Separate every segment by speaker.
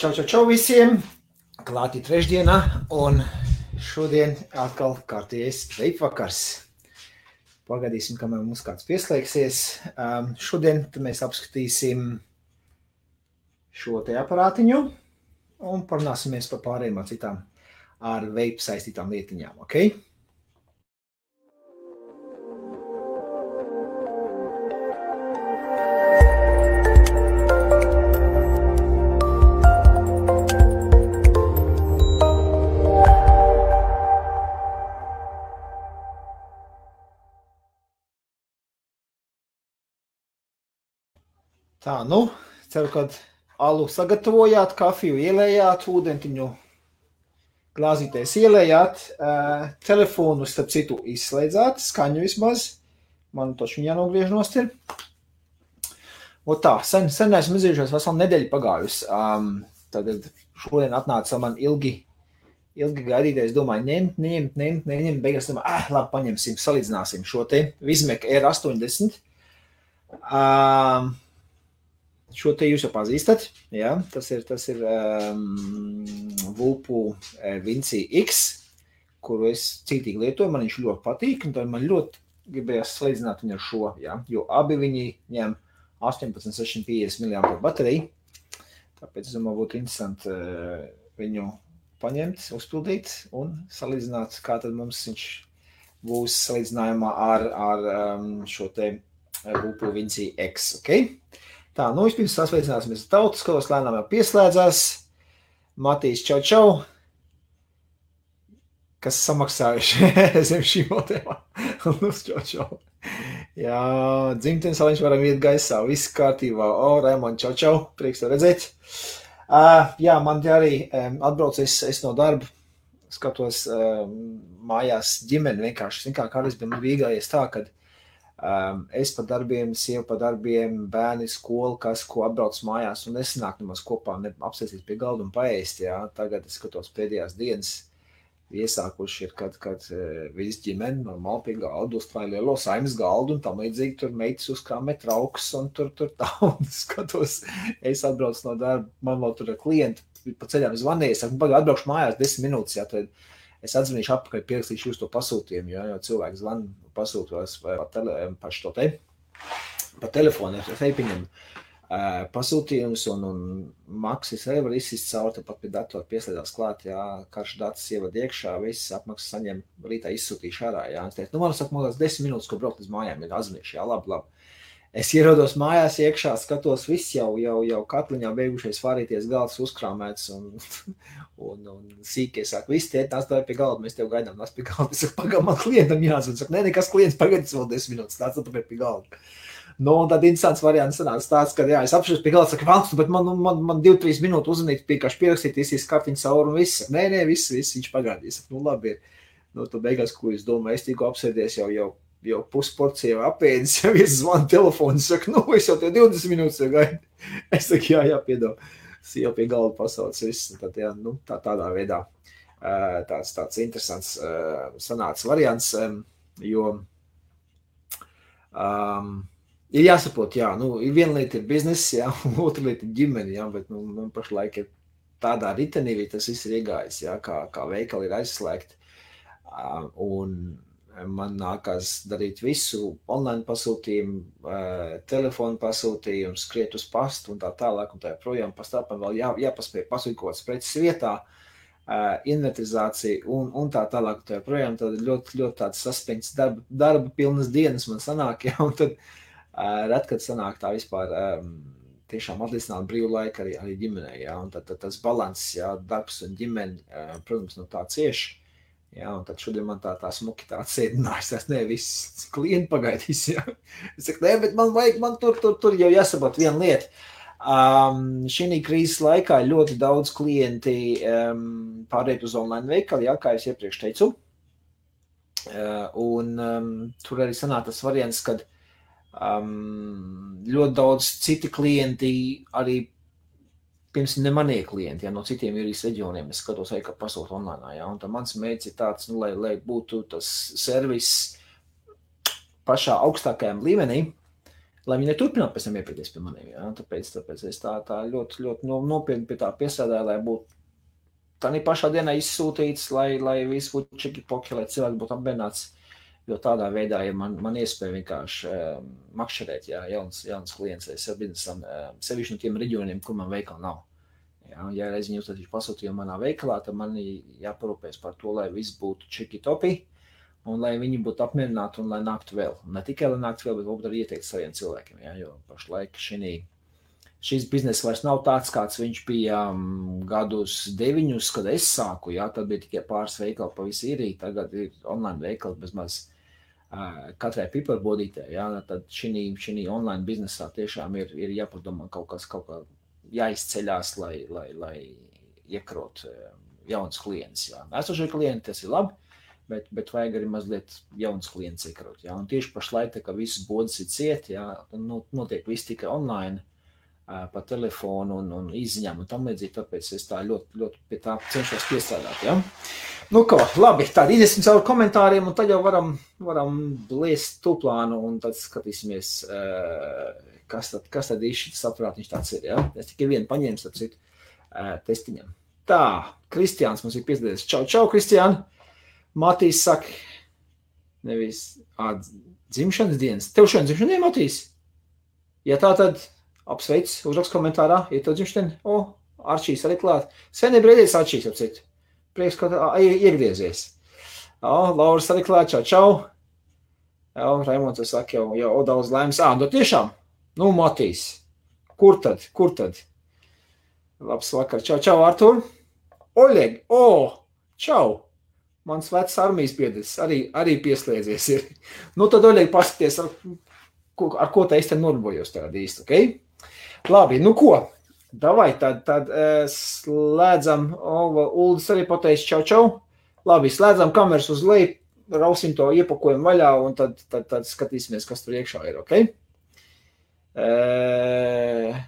Speaker 1: Čau, čau, čau visiem! Klāti trešdienā, un šodien atkal kārtējais veipvakars. Pagaidīsim, kamēr mums kāds pieslēgsies. Um, šodien mēs apskatīsim šo te aparātiņu un parunāsimies par pārējām citām ar veipu saistītām lietiņām, ok? Tā, nu, ceru, ka alu sagatavojāt, kafiju ielējāt, ūdentiņu glāzītēs ielējāt, uh, telefonu, starp citu, izslēdzāt, skaņu vismaz. Man taču jānogriež nost ir. O tā, sen, sen esmu izdarījušos, veselu nedēļu pagājusi. Um, tad šodien atnāca man ilgi, ilgi gaidīties, domāju, ņemt, ņemt, ņemt, neņemt, beigās domāju, ah, labi, paņemsim, salīdzināsim šo te Vizmek R80. Um, Šo te jūs jau pazīstat. Ja? Tas ir, tas ir um, Vulpu Vinci X, kuru es cītīgi lietoju. Man viņš ļoti patīk, un man ļoti gribējās salīdzināt viņu ar šo, ja? jo abi viņi ņem 18,650 mAh bateriju. Tāpēc es domāju, būtu interesanti uh, viņu paņemt, uzpildīt un salīdzināt, kā tad mums viņš būs salīdzinājumā ar, ar um, šo te Vulpu Vinci X. Okay? Tā, nu vispirms sasveicināsimies ar tautas, ko lēnām jau pieslēdzās. Matīs, čau, čau! Kas samaksājuši zem šī modelā. nu, čau, čau! Jā, dzimtenes aliņš varam iet gaisā, viss kārtībā. O, Raimond, čau, čau! Prieks tev redzēt! Uh, jā, man arī um, atbrauc es, no darba, skatos um, mājās ģimeni vienkārši. Zin kā, kādreiz bija vīgājies tā, kad Um, es pa darbiem, sieva pa darbiem, bērni skola, kas ko atbrauc mājās, un nesanāk nemaz kopā apsēsties pie galda un paēst. Jā. Tagad es skatos pēdējās dienas iesākuši ir, kad, kad uh, viss ģimene normāli pie galda uzklāja lielo saimnes galdu un tam līdzīgi tur meitas uzkrāmē trauks un tur, tur tā, un skatos, es atbraucu no darba, man vēl tur ir klienti, pa ceļām zvanīja, saku, pagaid, atbraukšu mājās desmit minūtes, jā, tad es atzīšu apakaļ, pierakstīšu jūs to pasūtījumu, jo, jo cilvēks zvan, pasūtos pa, tele, pa šo te, pa telefonu, ar feipiņam uh, pasūtījumus, un, un maksas arī var izsist cauri, tāpat pie datora pieslēdzās klāt, jā, karš datus ievad iekšā, viss apmaksas saņem, rītā izsūtīšu ārā, jā, es teicu, nu, man saka, man liekas, desmit minūtes, ko braukt uz mājām, ir atzīšu, jā, labi, labi. Es ierados mājās, iekšā skatos, viss jau, jau, jau katliņā beigušies vārīties, galds uzkrāmēts un, un, un sīkie saka, viss tie tās tā pie galda, mēs tev gaidām, nāc pie galda. Es saku, pagaidām, man klientam jāzvan, saka, nē, nekas klients pagaidīs vēl desmit minūtes, nāc tu pie galda. Nu, un tad interesants variants sanāca tāds, ka, jā, es apšos pie galda, saka, valsts, bet man, man, man divi, trīs minūtes uzmanīt, piekaši pierakstīt, izsīs kartiņu cauri un viss. Nē, nē, viss, viss, viņš pagaidīs. Nu, labi ir. Nu, tu beigās, ko es domāju, es tikko apsēdies jau, jau jau pusporcija jau apēdis, jau ir zvana telefons, saka, nu, es jau te 20 minūtes gaidu. Es saku, jā, jā, piedod, jau pie galda pasauc viss, tad, jā, nu, tā, tādā veidā tāds, tāds interesants sanāca variants, jo um, ir jāsaprot, jā, nu, viena lieta ir biznesa, jā, un otra lieta ir ģimene, jā, bet, nu, man pašlaik ir tādā ritenī, tas viss ir iegājis, jā, kā, kā veikali ir aizslēgti, un man nākās darīt visu online pasūtījumu, telefonu pasūtījumu, skriet uz pastu un tā tālāk. Un tā projām pastāvām vēl jā, jāpaspēj pasūtīt kaut kādas preces vietā, inventarizācija un, un tā tālāk. Tā projām tad ļoti, ļoti tāds saspringts darba, darba pilnas dienas man sanāk, ja, un tad ret, kad sanāk tā vispār. Tiešām atlicināt brīvu laiku arī, arī ģimenei. Ja? Tad, tad tas līdzsvars, ja darbs un ģimene, protams, no tā cieši. Jā, un tad šodien man tā, tā smuki tā atsēdinājās. Es ne, viss klienti pagaidīs. Jā. Es saku, nē, bet man vajag, man tur, tur, tur jau jāsaprot viena lieta. Um, šī krīzes laikā ļoti daudz klienti um, pārēj uz online veikalu, jā, kā jau iepriekš teicu. Uh, un um, tur arī sanāca tas variants, kad um, ļoti daudz citi klienti arī pirms ne manie klienti, ja no citiem īrijas reģioniem es skatos, ka pasūta online. Ja, un mans mērķis ir tāds, nu, lai, lai būtu tas servis pašā augstākajam līmenī, lai viņi neturpinātu pēc tam iepieties pie maniem. Ja? Tāpēc, tāpēc es tā, tā ļoti, ļoti nopietni pie tā piesādāju, lai būtu tā pašā dienā izsūtīts, lai, lai viss būtu čiki poki, lai cilvēks būtu apmierināts. Jo tādā veidā, ja man, man iespēja vienkārši um, makšķerēt, ja jauns, jauns klients sev biznesam, um, sevišķi no tiem reģioniem, kur man veikala nav. Ja, ja reiz viņi uztaisīšu pasūtījumu manā veikalā, tad man jāparūpēs par to, lai viss būtu čiki topi, un lai viņi būtu apmierināti un lai nāktu vēl. Ne tikai lai nāktu vēl, bet varbūt arī ieteikt saviem cilvēkiem, ja, jo pašlaik šī šis bizness vairs nav tāds, kāds viņš bija um, gadus deviņus, kad es sāku. Jā, tad bija tikai pāris veikali pa visu īriju, tagad ir online veikali bez maz uh, katrai piperbodītē. Jā, tad šī online biznesā tiešām ir, ir jāpadomā kaut kas, kaut kā jāizceļās, lai, lai, lai iekrot uh, jauns klients. Jā. Esošie klienti tas ir labi. Bet, bet vajag arī mazliet jauns klients iekrot. Ja? Un tieši pašlaik, kad visas bodas ir cieti, ja? nu, notiek viss tikai online, pa telefonu un, un izziņām un tam līdzīgi. Tāpēc es tā ļoti, ļoti pie tā cenšos piestrādāt. Ja? Nu, ko, labi, tad iesim cauri komentāriem, un tad jau varam, varam bliest to plānu, un tad skatīsimies, kas tad, kas tad īsti saprātiņš tāds ir. Ja? Es tikai vienu paņēmu, tad citu testiņam. Tā, Kristiāns mums ir piesdēļas. Čau, čau, Kristiāna! Matīs saka, nevis dzimšanas dienas. Tev šodien dzimšanas diena, Matīs? Ja tā tad apsveic, uzrakst komentārā, ja tev dzimšana, o, Arčīs arī klāt. Sen ir brīdis Arčīs, apsit. Prieks, ka iegriezies. O, Lauris arī klāt, čau, čau. Jā, Raimons saka, jau, jau daudz laimes. Ā, nu tiešām, nu, Matīs. Kur tad, kur tad? Labs vakar, čau, čau, Artur. Oļeg, o, čau. Mans vecs armijas biedrs arī, arī pieslēdzies ir. Nu, tad, Oļeg, paskaties, ar, ar ko tā es te nodarbojos tādu īsti, ok? Labi, nu ko? Davai, tad, tad uh, slēdzam, Uldis arī pateiks čau, čau. Labi, slēdzam kameras uz leju, rausim to iepakojumu vaļā un tad, tad, tad skatīsimies, kas tur iekšā ir, ok? Uh,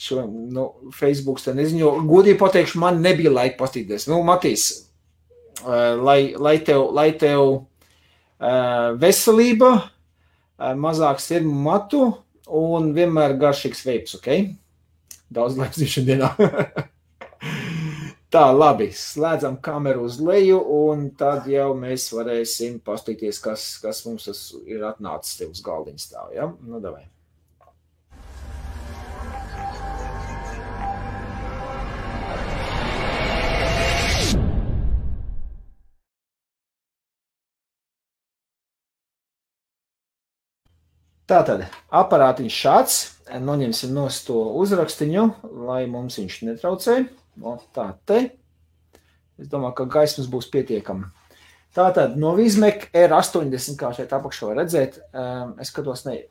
Speaker 1: šo, nu, Facebook te neziņo, godīgi pateikšu, man nebija laika pastīties. Nu, Matīs, uh, lai, lai tev, lai tev veselība, mazāk sirmu matu, un vienmēr garšīgs veips, ok? Daudz dzimšanas dienā. Tā, labi, slēdzam kameru uz leju, un tad jau mēs varēsim paskatīties, kas, kas mums ir atnācis te uz galdiņa stāv. Ja? Nu, davai. Tātad aparātiņš šāds, noņemsim no to uzrakstiņu, lai mums viņš netraucē. O, tā te. Es domāju, ka gaismas būs pietiekami. Tātad no Vizmek R80, kā šeit apakšā var redzēt, um, es skatos, ne,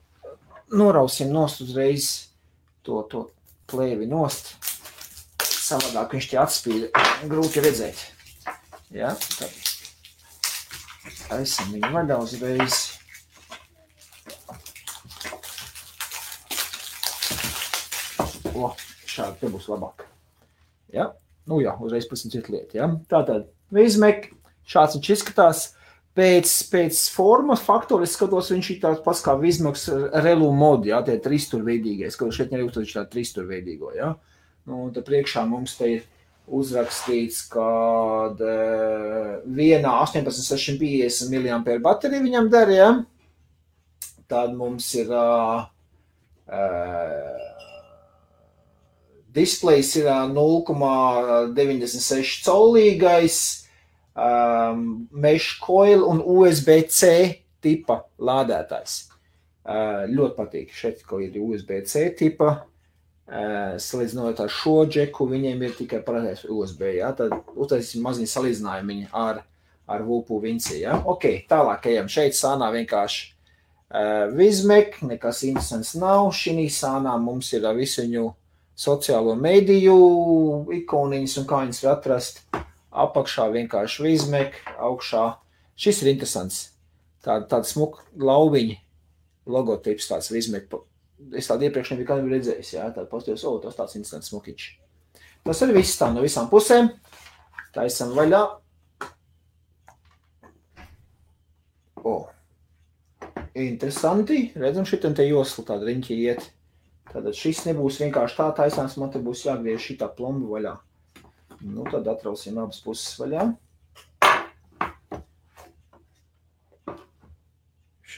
Speaker 1: norausim nost uzreiz to, to plēvi nost. Savādāk viņš tie atspīd, grūti redzēt. Ja, tad esam viņu vaļā uzreiz. O, šādi te būs labāk. Ja? Nu jā, uzreiz citu lietu. Ja? Tātad, Vizmek, šāds viņš izskatās. Pēc, pēc formas faktora es skatos, viņš ir tāds pats kā Vizmeks relu modi, ja, tie tristurveidīgais, ka šeit arī uztaisīts tā tristurveidīgo, ja. Nu, tad priekšā mums te ir uzrakstīts, ka vienā 18650 mAh baterija viņam der, ja. Tad mums ir uh, uh, Displejs ir 0,96 colīgais, um, mesh coil un USB-C tipa lādētājs. Uh, ļoti patīk. Šeit kaut ir USB-C tipa. Uh, salīdzinot ar šo džeku, viņiem ir tikai parādās USB. Ja? Tad uztaisīsim maziņu salīdzinājumu ar, ar Vulpu Vinci. Ja? Ok, tālāk ejam. Šeit sānā vienkārši uh, Vizmek, nekas interesants nav. Šī sānā mums ir visu viņu uh, sociālo mediju ikoniņas un kā viņas var atrast. Apakšā vienkārši vizmek, augšā. Šis ir interesants. Tāda, tāda smuka lauviņa logotips, tāds vizmek. Es tādu iepriekš nebiju kādu redzējis. Jā, tāda pasties, o, tas tāds interesants smukiņš. Tas arī viss tā no visām pusēm. Taisam vaļā. O, interesanti. Redzam, šī te josla tāda riņķi iet. Tātad šis nebūs vienkārši tā taisāms, man te būs jāgriež šitā plomba vaļā. Nu, tad atrausim abas puses vaļā.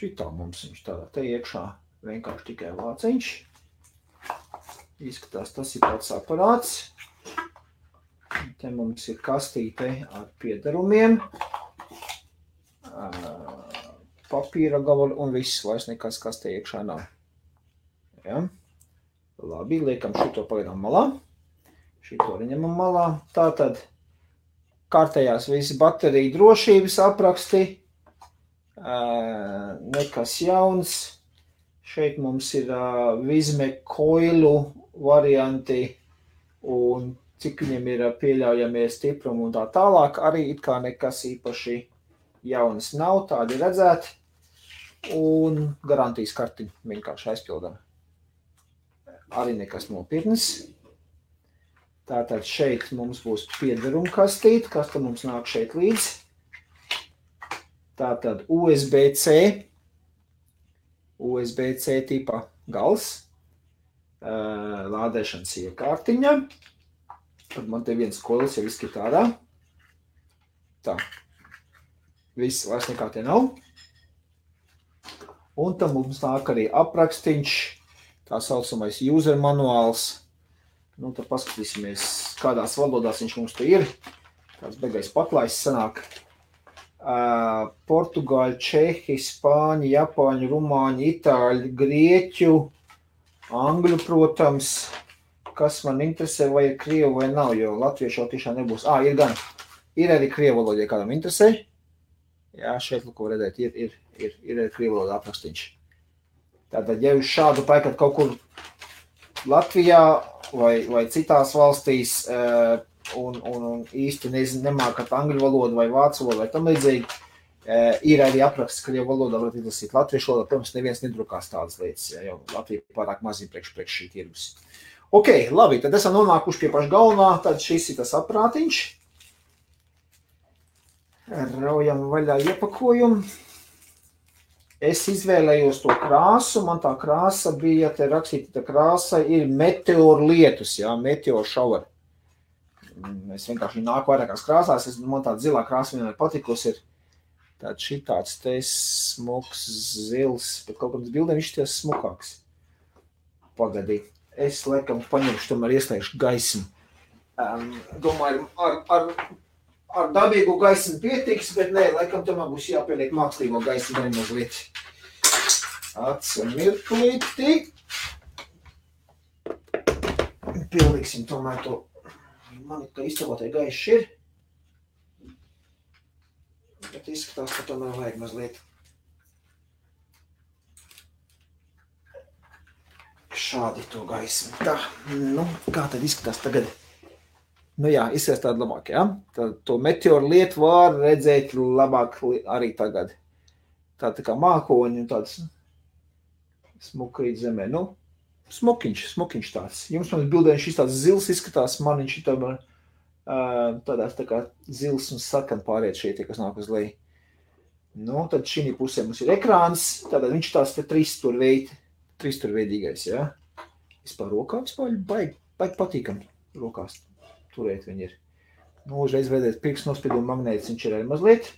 Speaker 1: Šitā mums viņš tādā te iekšā vienkārši tikai vāciņš. Izskatās, tas ir pats aparāts. Te mums ir kastīte ar piedarumiem, papīra gabali un viss, vairs nekas kastē iekšā nav. Ja? Labi, liekam šito pagaidām malā. Šito arī ņemam malā. Tātad kārtējās visi bateriju drošības apraksti. Nekas jauns. Šeit mums ir vizme koilu varianti un cik viņiem ir pieļaujamie stiprumi un tā tālāk. Arī it kā nekas īpaši jaunas nav, tādi redzēti. Un garantijas kartiņu vienkārši aizpildām. Arī nekas nopietnas. Tātad šeit mums būs piederuma kastīte, kas tad mums nāk šeit līdz. Tātad USB-C, USB-C tipa gals, lādēšanas iekārtiņa. Tad man te viens koils jau izskrit ārā. Tā. Viss vairs nekā te nav. Un tam mums nāk arī aprakstiņš, tā saucamais user manuāls. Nu, tad paskatīsimies, kādās valodās viņš mums te ir. Tāds beigais paklājs sanāk. Uh, Portugāļu, Čehi, Spāņu, Japāņu, Rumāņu, Itāļu, Grieķu, Angļu, protams, kas man interesē, vai ir krievu vai nav, jo latviešu jau tiešām nebūs. Ā, ir gan. Ir arī krievu valoda, ja kādam interesē. Jā, šeit, lūk, redzēt, ir, ir, ir, ir arī krievu valoda aprakstīņš. Tātad, ja jūs šādu paikat kaut kur Latvijā vai, vai citās valstīs un, un, un īsti nezinu, nemākat angļu valodu vai vācu valodu vai tam līdzīgi, ir arī apraksts krievu valodā, varat izlasīt latviešu valodā. Protams, neviens nedrukās tādas lietas, jo Latvija pārāk maziņ priekš, priekš šī tirgus. Ok, labi, tad esam nonākuši pie paša galvenā. Tad šis ir tas aprātiņš. Raujam vaļā iepakojumu. Es izvēlējos to krāsu. Man tā krāsa bija, te rakstīta, tā krāsa ir meteoru lietus, jā, meteoru šauri. Es vienkārši nāku vairākās krāsās. Es, man tāda zilā krāsa vienmēr patikusi. Ir tāds šī tāds te smuks, zils, bet kaut kādas bildēm viņš ties smukāks. Pagadīt es laikam paņemšu, tomēr ieslēgšu gaismu. Um, domāju, ar, ar, ar dabīgu gaismu pietiks, bet nē, laikam tomēr būs jāpieliek mākslīgo gaismu arī mazliet. Atsamirklīti. Pieliksim tomēr to, man ir, ka istabā tai gaišs ir. Bet izskatās, ka tomēr vajag mazliet šādi to gaismu. Tā, nu, kā tad izskatās tagad? Nu jā, izskatās tāda labāk, jā. Tad to meteoru lietu var redzēt labāk arī tagad. Tā tā kā mākoņi un tāds smukrīt zemē. Nu, smukiņš, smukiņš tāds. Jums man bildē šis tāds zils izskatās, man viņš tomēr uh, tādās tā kā zils un sarkan pāriet šie tie, kas nāk uz leju. Nu, tad šī pusē mums ir ekrāns, tātad viņš tās te trīs tur veidi Tristurveidīgais, jā. Ja? Vispār rokā vispār baigi, baigi patīkam rokās turēt viņi ir. Nu, uzreiz redzēt pirkstu nospiedumu magnētis, viņš ir arī mazliet.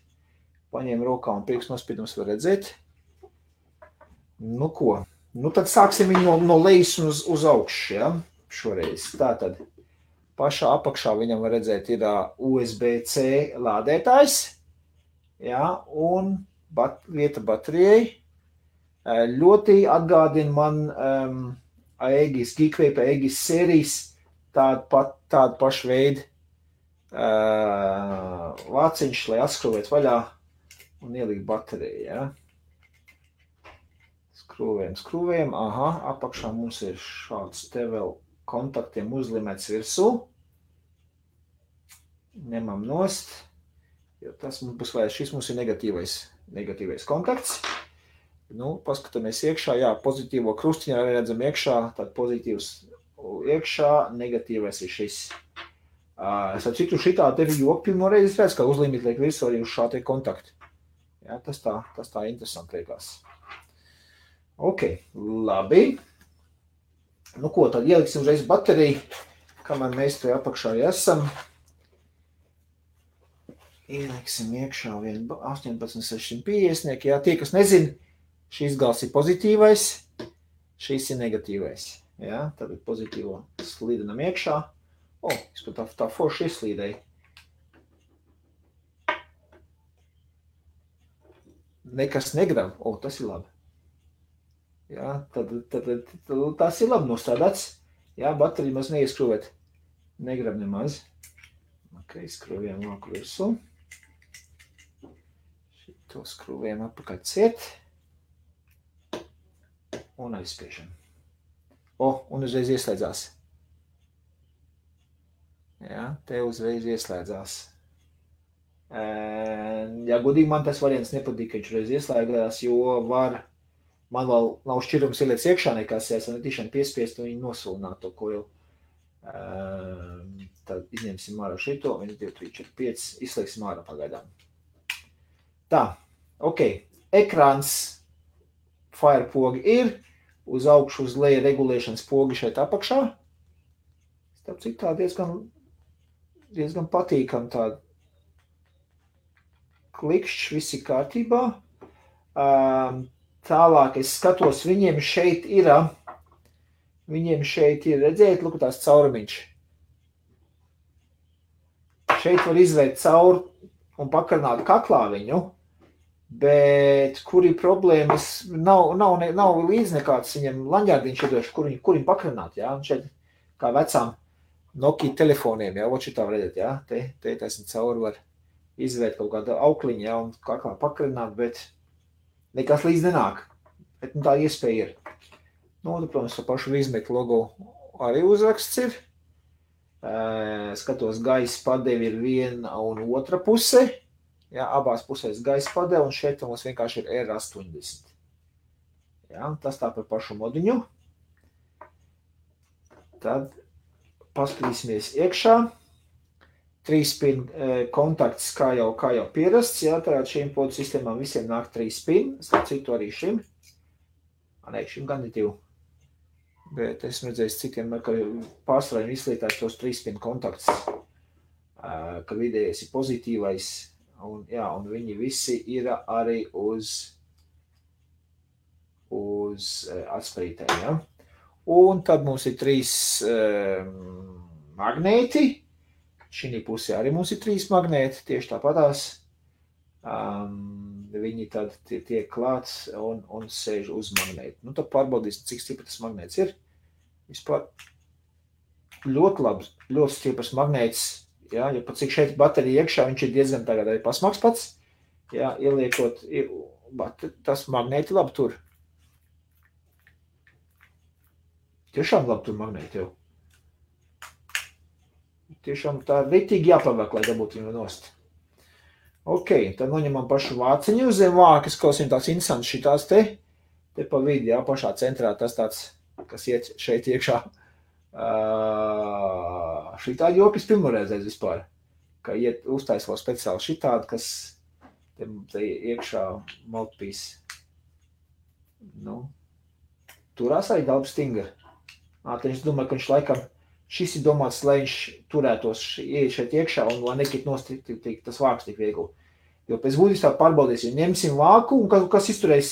Speaker 1: Paņēma rokā un pirkstu nospiedums var redzēt. Nu, ko? Nu, tad sāksim viņu no, no lejas uz, uz augšu, ja? Šoreiz. Tātad pašā apakšā viņam var redzēt ir USB-C lādētājs, ja? Un bat, vieta baterijai Ļoti atgādina man um, Aegis, Geekvape, Aegis sērijas, tādu, pat, tādu pašu veidu uh, vāciņš, lai atskrūvētu vaļā un ielikt bateriju. Ja? Skrūvējam, skrūvējam. Aha, apakšā mums ir šāds te vēl kontaktiem uzlimēts virsū. Ņemam nost, jo tas mums būs vairs, šis mums ir negatīvais, negatīvais kontakts. Nu, paskatāmies iekšā, jā, pozitīvo krustiņu arī redzam iekšā, tad pozitīvs iekšā, negatīvais ir šis. Uh, es citu šitā te joku pirmo reizi redz, ka uzlīmīt liek visu arī uz šā te kontaktu. Jā, tas tā, tas tā interesanti liekas. Ok, labi. Nu, ko tad ieliksim uzreiz bateriju, kamēr mēs te apakšā esam. Ieliksim iekšā 18650. Jā, tie, kas nezin, šīs gals ir pozitīvais, šīs ir negatīvais. Jā, tad pozitīvo slīdenam iekšā. O, es pat tā, tā forši ieslīdēju. Nekas negrab. O, tas ir labi. Jā, tad, tad, tad, tad tas ir labi nostādāts. Jā, baterija maz neieskrūvēt. Negrab nemaz. Ok, skrūvējam nāk virsū. Šito skrūvējam apakaļ ciet. Un aizspiežam. O, un uzreiz ieslēdzās. Ja, te uzreiz ieslēdzās. Ja godīgi man tas variants nepatīk, ka viņš uzreiz ieslēgās, jo var, man vēl nav šķirums ieliec iekšā nekas, ja esam tiešām piespiest un viņi nosulināt to koilu. Tad izņemsim ārā šito, 1, 2, 3, 4, 5, izslēgsim ārā pagaidām. Tā, ok, ekrāns fire pogi ir, uz augšu, uz leju regulēšanas pogi šeit apakšā. Starp citu tā diezgan diezgan patīkami tādi klikšķi, viss ir kārtībā. Tālāk es skatos, viņiem šeit ir, viņiem šeit ir, redzēt, lūk, tās caurumiņš. Šeit var izvērt cauri un pakarināt kaklā viņu, bet kur ir problēmas, nav, nav, ne, nav līdz nekāds viņam laņģārdiņš iedoši, kur, kur viņu pakarināt, jā, un šeit kā vecām Nokia telefoniem, jau šitā redzat, jā, te, te taisni cauri var izvērt kaut kādu aukliņu, jā, un kā kā pakrināt, bet nekas līdz nenāk. Bet nu, tā iespēja ir. Nu, un, protams, ar pašu Vizmeku logo arī uzraksts ir. Skatos, gaisa padevi ir viena un otra puse. Jā, abās pusēs gaisa padevi, un šeit mums vienkārši ir R80. Jā, tas tā par pašu modiņu. Tad paskatīsimies iekšā. Trīs pin e, kontakts, kā jau, kā jau pierasts, jā, tātad šīm podu sistēmām visiem nāk trīs pin, starp citu arī šim. Nē, šim gan ir divi. Bet esmu redzējis citiem, ka pārsvarā izlietās tos trīs pin kontakts, ka vidējais ir pozitīvais, un, jā, un viņi visi ir arī uz, uz atsprītēm, jā. Ja? Un tad mums ir trīs um, magnēti. Šī pusē arī mums ir trīs magnēti, tieši tāpatās. Um, viņi tad tiek klāts un, un sēž uz magnēta. Nu, tad pārbaudīsim, cik stiprs tas magnēts ir. Vispār ļoti labs, ļoti stiprs magnēts. Jā, ja pat cik šeit baterija iekšā, viņš ir diezgan tagad arī pasmaks pats. Jā, ieliekot, tas magnēti labi tur. Tiešām labi tur magnēti jau. Tiešām tā ritīgi jāpavēk, lai dabūtu viņu nost. Ok, tad noņemam pašu vāciņu zem vākas, klausim tās interesants šitās te, te pa vidi, jā, pašā centrā tas tāds, kas iet šeit iekšā. Uh, šitā jopis pirmoreizēs vispār, ka iet uztais vēl speciāli šitādi, kas te, te iekšā maltpīs. Nu, turās arī daudz stingri. Tad es domāju, ka viņš laikam šis ir domāts, lai viņš turētos ieiet šeit iekšā un lai nekrit nost tas vāks tik viegli. Jo pēc būtības tā pārbaudīsim, ņemsim vāku un kas, kas izturēs,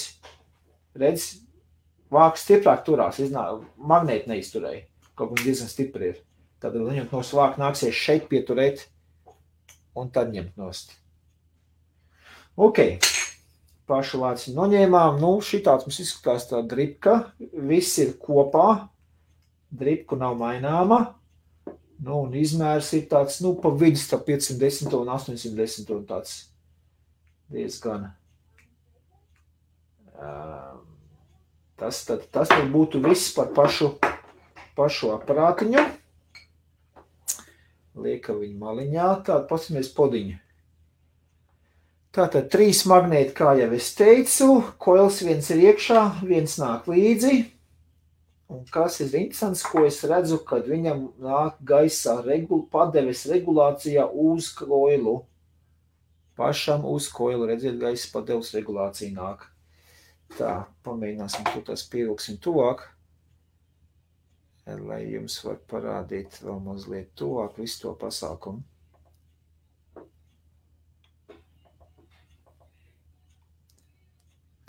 Speaker 1: redz, vāks stiprāk turās, iznā, magnēti neizturēja, kaut kā diezgan stipri ir. Tad viņam no svāka nāksies šeit pieturēt un tad ņemt nost. Ok, pašu vācu noņēmām, nu šitāds mums izskatās tā dripka, viss ir kopā, dripku nav maināma. Nu, un izmērs ir tāds, nu, pa vidus tā 510 un 810 un tāds diezgan. Um, tas, tad, tas tad būtu viss par pašu, pašu aparātiņu. Lieka viņu maliņā, tāda pasimies podiņu. Tātad trīs magnēti, kā jau es teicu, koils viens ir iekšā, viens nāk līdzi. Un kas ir interesants, ko es redzu, kad viņam nāk gaisā regul, padeves regulācijā uz koilu. Pašam uz koilu, redziet, gaisa padeves regulācija nāk. Tā, pamēģināsim to tās pievilksim tuvāk, lai jums var parādīt vēl mazliet tuvāk visu to pasākumu.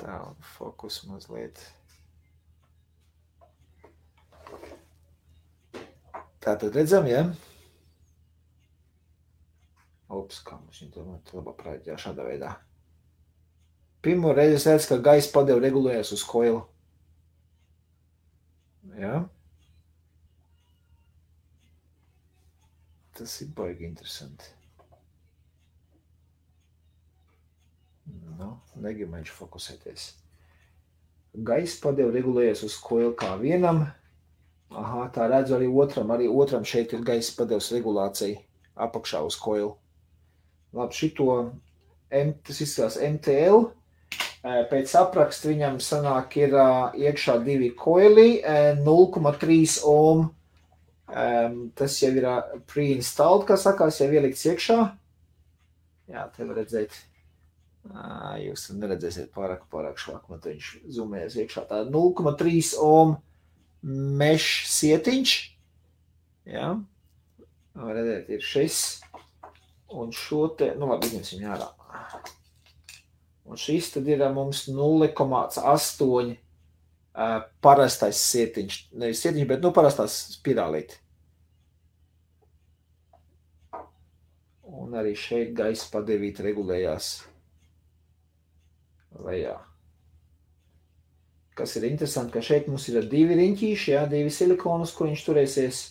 Speaker 1: Tā, un fokus mazliet. Tā tad redzam, ja? Ups, kā mums viņu tomēr labāk prāģā šādā veidā. Pirmo reizi redz, ka gaisa padeva regulējas uz koilu. Ja? Tas ir baigi interesanti. Nu, negimējuši fokusēties. Gaisa padeva regulējas uz koilu kā vienam. Aha, tā redzu arī otram. Arī otram šeit ir gaisa padevas regulācija apakšā uz koilu. Labi, šito, M, tas izskatās MTL. Pēc apraksta viņam sanāk ir iekšā divi koili, 0,3 ohm. Tas jau ir pre-installed, kā sakās, jau ielikts iekšā. Jā, te var redzēt. Jūs neredzēsiet pārāk, pārāk švāk, man te viņš zumējas iekšā. Tā 0,3 ohm mesh sietiņš. Jā. Var redzēt, ir šis. Un šo te, nu labi, izņemsim ārā. Un šis tad ir mums 0,8 uh, parastais sietiņš. Nevis sietiņš, bet nu parastās spirālīti. Un arī šeit gaisa padevīt regulējās lejā. Kas ir interesanti, ka šeit mums ir divi riņķīši, jā, divi silikonus, kur viņš turēsies.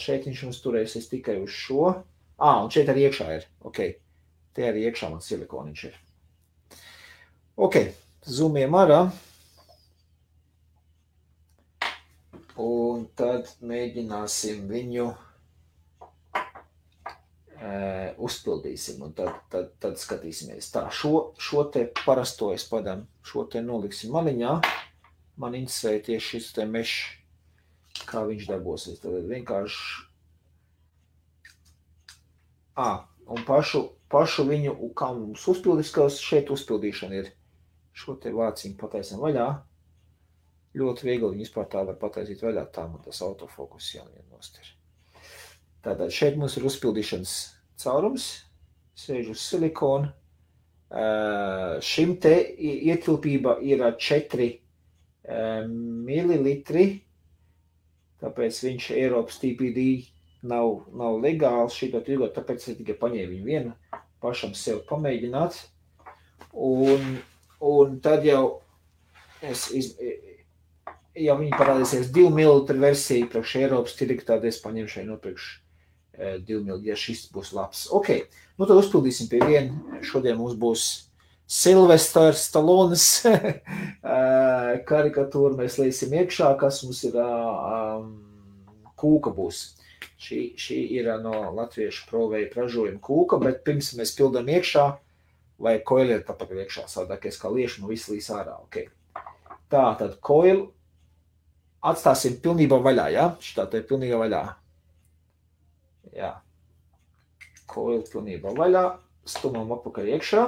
Speaker 1: Šeit viņš mums turēsies tikai uz šo. Ā, un šeit arī iekšā ir. Ok, te arī iekšā man silikoniņš ir. Ok, zoomiem ārā. Un tad mēģināsim viņu e, uzpildīsim, un tad, tad, tad skatīsimies. Tā, šo, šo te parasto es padam, šo te noliksim maliņā. Man interesē tieši šis te mešs, kā viņš darbosies. Tad vienkārši... Ā, un pašu, pašu viņu, kā mums uzpildīs, ka šeit uzpildīšana ir šo te vāciņu pataisam vaļā. Ļoti viegli viņu vispār tā var pataisīt vaļā, tā man tas autofokus jālien nost ir. Tātad šeit mums ir uzpildīšanas caurums, sēž uz silikonu. Šim te ietilpība ir 4 mililitri, tāpēc viņš Eiropas TPD nav, nav legāls šito tirgot, tāpēc es tikai paņēmu viņu vienu pašam sev pamēģināt. Un Un tad jau, es, iz, ja viņi parādīsies 2 ml versija priekš Eiropas tirgu, tad es paņemšu šeit nopirkšu 2 ml, ja šis būs labs. Ok, nu tad uzpildīsim pie viena. Šodien mums būs Silvestrs Stalonis karikatūra. Mēs liesim iekšā, kas mums ir um, kūka būs. Šī, šī ir no latviešu provēja pražojuma kūka, bet pirms mēs pildam iekšā, vai koili ir tāpat iekšā, savādāk es kā liešu no visu līs ārā. Okay. Tā, tad koilu atstāsim pilnībā vaļā, ja? Šitā te pilnībā vaļā. Jā. Koilu pilnībā vaļā, stumam apakaļ iekšā.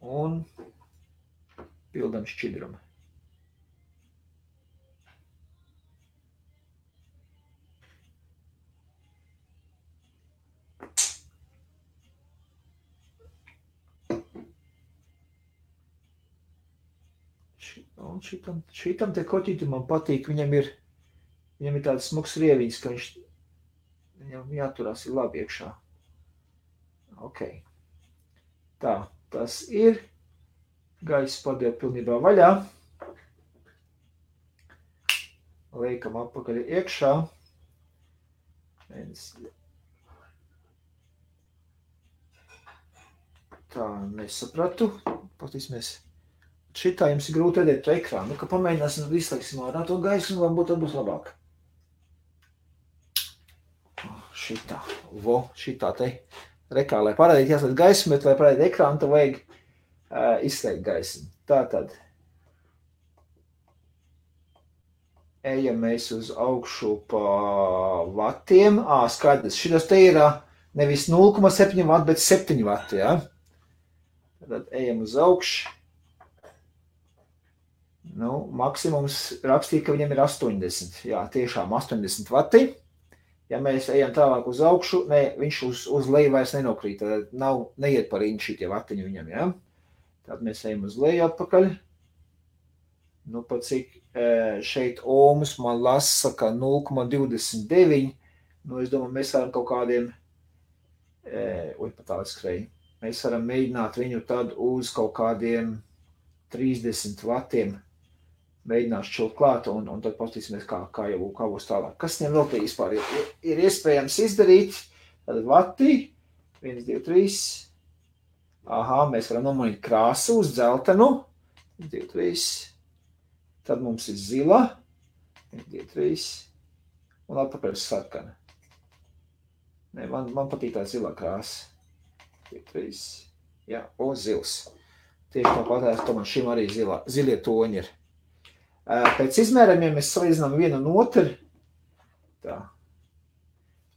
Speaker 1: Un pildam šķidrumu. Un šitam, šitam te koķītam man patīk, viņam ir, viņam ir tāds smuks rieviņš, ka viņš, viņam jāturās ir labi iekšā. Ok. Tā, tas ir. Gaisa padēja pilnībā vaļā. Liekam atpakaļ iekšā. Viens. Tā, nesapratu. Patīsimies. Šitā jums ir grūti redzēt ekrānu. Nu, ka pamēģināsim izslēgsim ārā to gaisu, un varbūt tad būs labāk. Šitā, vo, šitā te. Rekā, lai parādītu jāslēdz gaismu, bet lai parādītu ekrānu, tad vajag uh, izslēgt gaismu. Tā tad. Ejam mēs uz augšu pa vatiem. Ā, skaidrs, šitas te ir nevis 0,7 vati, bet 7 vati, ja? Tad ejam uz augšu Nu, maksimums rakstīja, ka viņam ir 80. Jā, tiešām 80 vati. Ja mēs ejam tālāk uz augšu, ne, viņš uz, uz leju vairs nenokrīt. Tad nav, neiet par īņķi šie vatiņi viņam. Ja? Tad mēs ejam uz leju atpakaļ. Nu, pat cik šeit ohmus man lasa, ka 0,29. Nu, es domāju, mēs varam kaut kādiem, oi, pat tālāk skrēja. Mēs varam mēģināt viņu tad uz kaut kādiem 30 vatiem mēģinās šķilt klāt, un, un tad paskatīsimies, kā, kā jau kā būs tālāk. Kas viņam vēl te vispār ir, ir, iespējams izdarīt? Tad vati, 1, 2, 3. Aha, mēs varam nomainīt krāsu uz dzeltenu. 1, 2, 3. Tad mums ir zila. 1, 2, 3. Un atpakaļ uz sarkana. Nē, man, man patīk tā zilā krāsa. 2, 3. Jā, un zils. Tieši tāpat, tomēr šim arī zilā, zilie toņi ir. Pēc izmērījumiem mēs salīdzinām vienu no otru. Tā.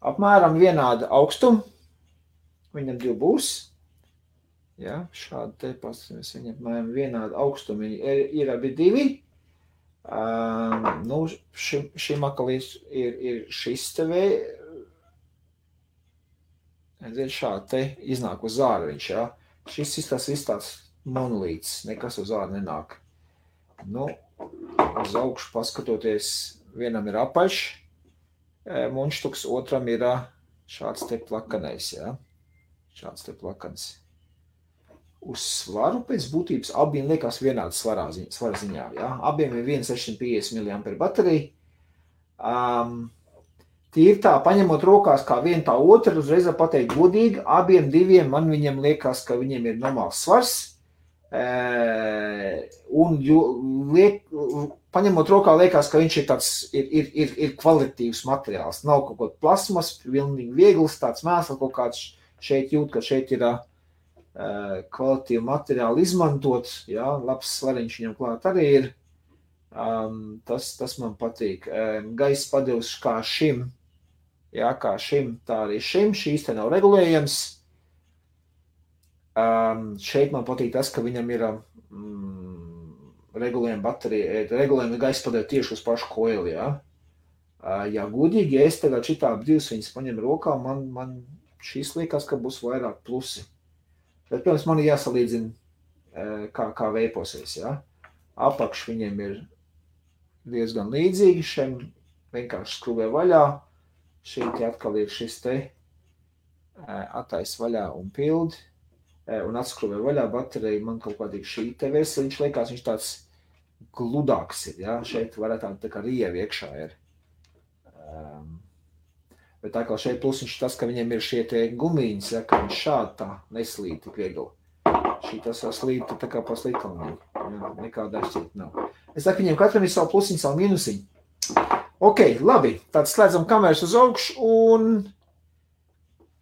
Speaker 1: Apmēram vienāda augstuma. Viņam divi būs. Ja, šādi te paskatīsimies. Viņam apmēram vienāda augstuma. Ir, ir abi divi. Um, nu, šim, šim akalīs ir, ir šis te vē. Zin, šādi te iznāk uz zāra viņš, ja. Šis izstāsts izstāsts monolīts. Nekas uz zāra nenāk. Nu, uz augšu paskatoties, vienam ir apaļš muņštuks, otram ir šāds te plakanais, jā. Šāds te plakans. Uz svaru pēc būtības abiem liekas vienāds svarā svara ziņā, jā. Abiem ir 1,650 mAh baterija. Um, Tīri tā, paņemot rokās kā viena tā otra, uzreiz pateikt godīgi, abiem diviem man viņiem liekas, ka viņiem ir normāls svars, Un liek, paņemot rokā, liekas, ka viņš ir tāds ir, ir, ir, ir kvalitīvs materiāls. Nav kaut kāds plasmas, pilnīgi viegls, tāds mēsls kaut kāds šeit jūt, ka šeit ir uh, kvalitīvi materiāli izmantot. Jā, labs svariņš viņam klāt arī ir. Um, tas, tas man patīk. Um, gaisa padevs kā šim, jā, kā šim, tā arī šim. Šīs te nav regulējams. Um, šeit man patīk tas, ka viņam ir mm, regulējuma baterija, regulējuma gaisa padēļ tieši uz pašu koili. Ja? Uh, ja godīgi, ja es tagad šitā divas viņas paņemu rokā, man, man šīs liekas, ka būs vairāk plusi. Bet, protams, man ir jāsalīdzina, kā, kā veiposies. Ja? Apakš viņiem ir diezgan līdzīgi, šiem vienkārši skrūvē vaļā. Šī te atkal ir šis te atais vaļā un pildi un atskrūvē vaļā bateriju. Man kaut kā tik šī te versija, viņš liekas, viņš tāds gludāks ir. Ja? Šeit varētu tā, kā rievi iekšā ir. Um, bet tā kā šeit plusiņš tas, ka viņiem ir šie te gumīņas, ja, ka viņš šādi tā neslīd tik viegli. Šī tas slīd tā kā pa slīkalnī. Ja? Nekāda atšķirība nav. Es saku, viņiem katram ir savu plusiņu, savu mīnusiņu. Ok, labi. Tad slēdzam kameras uz augšu un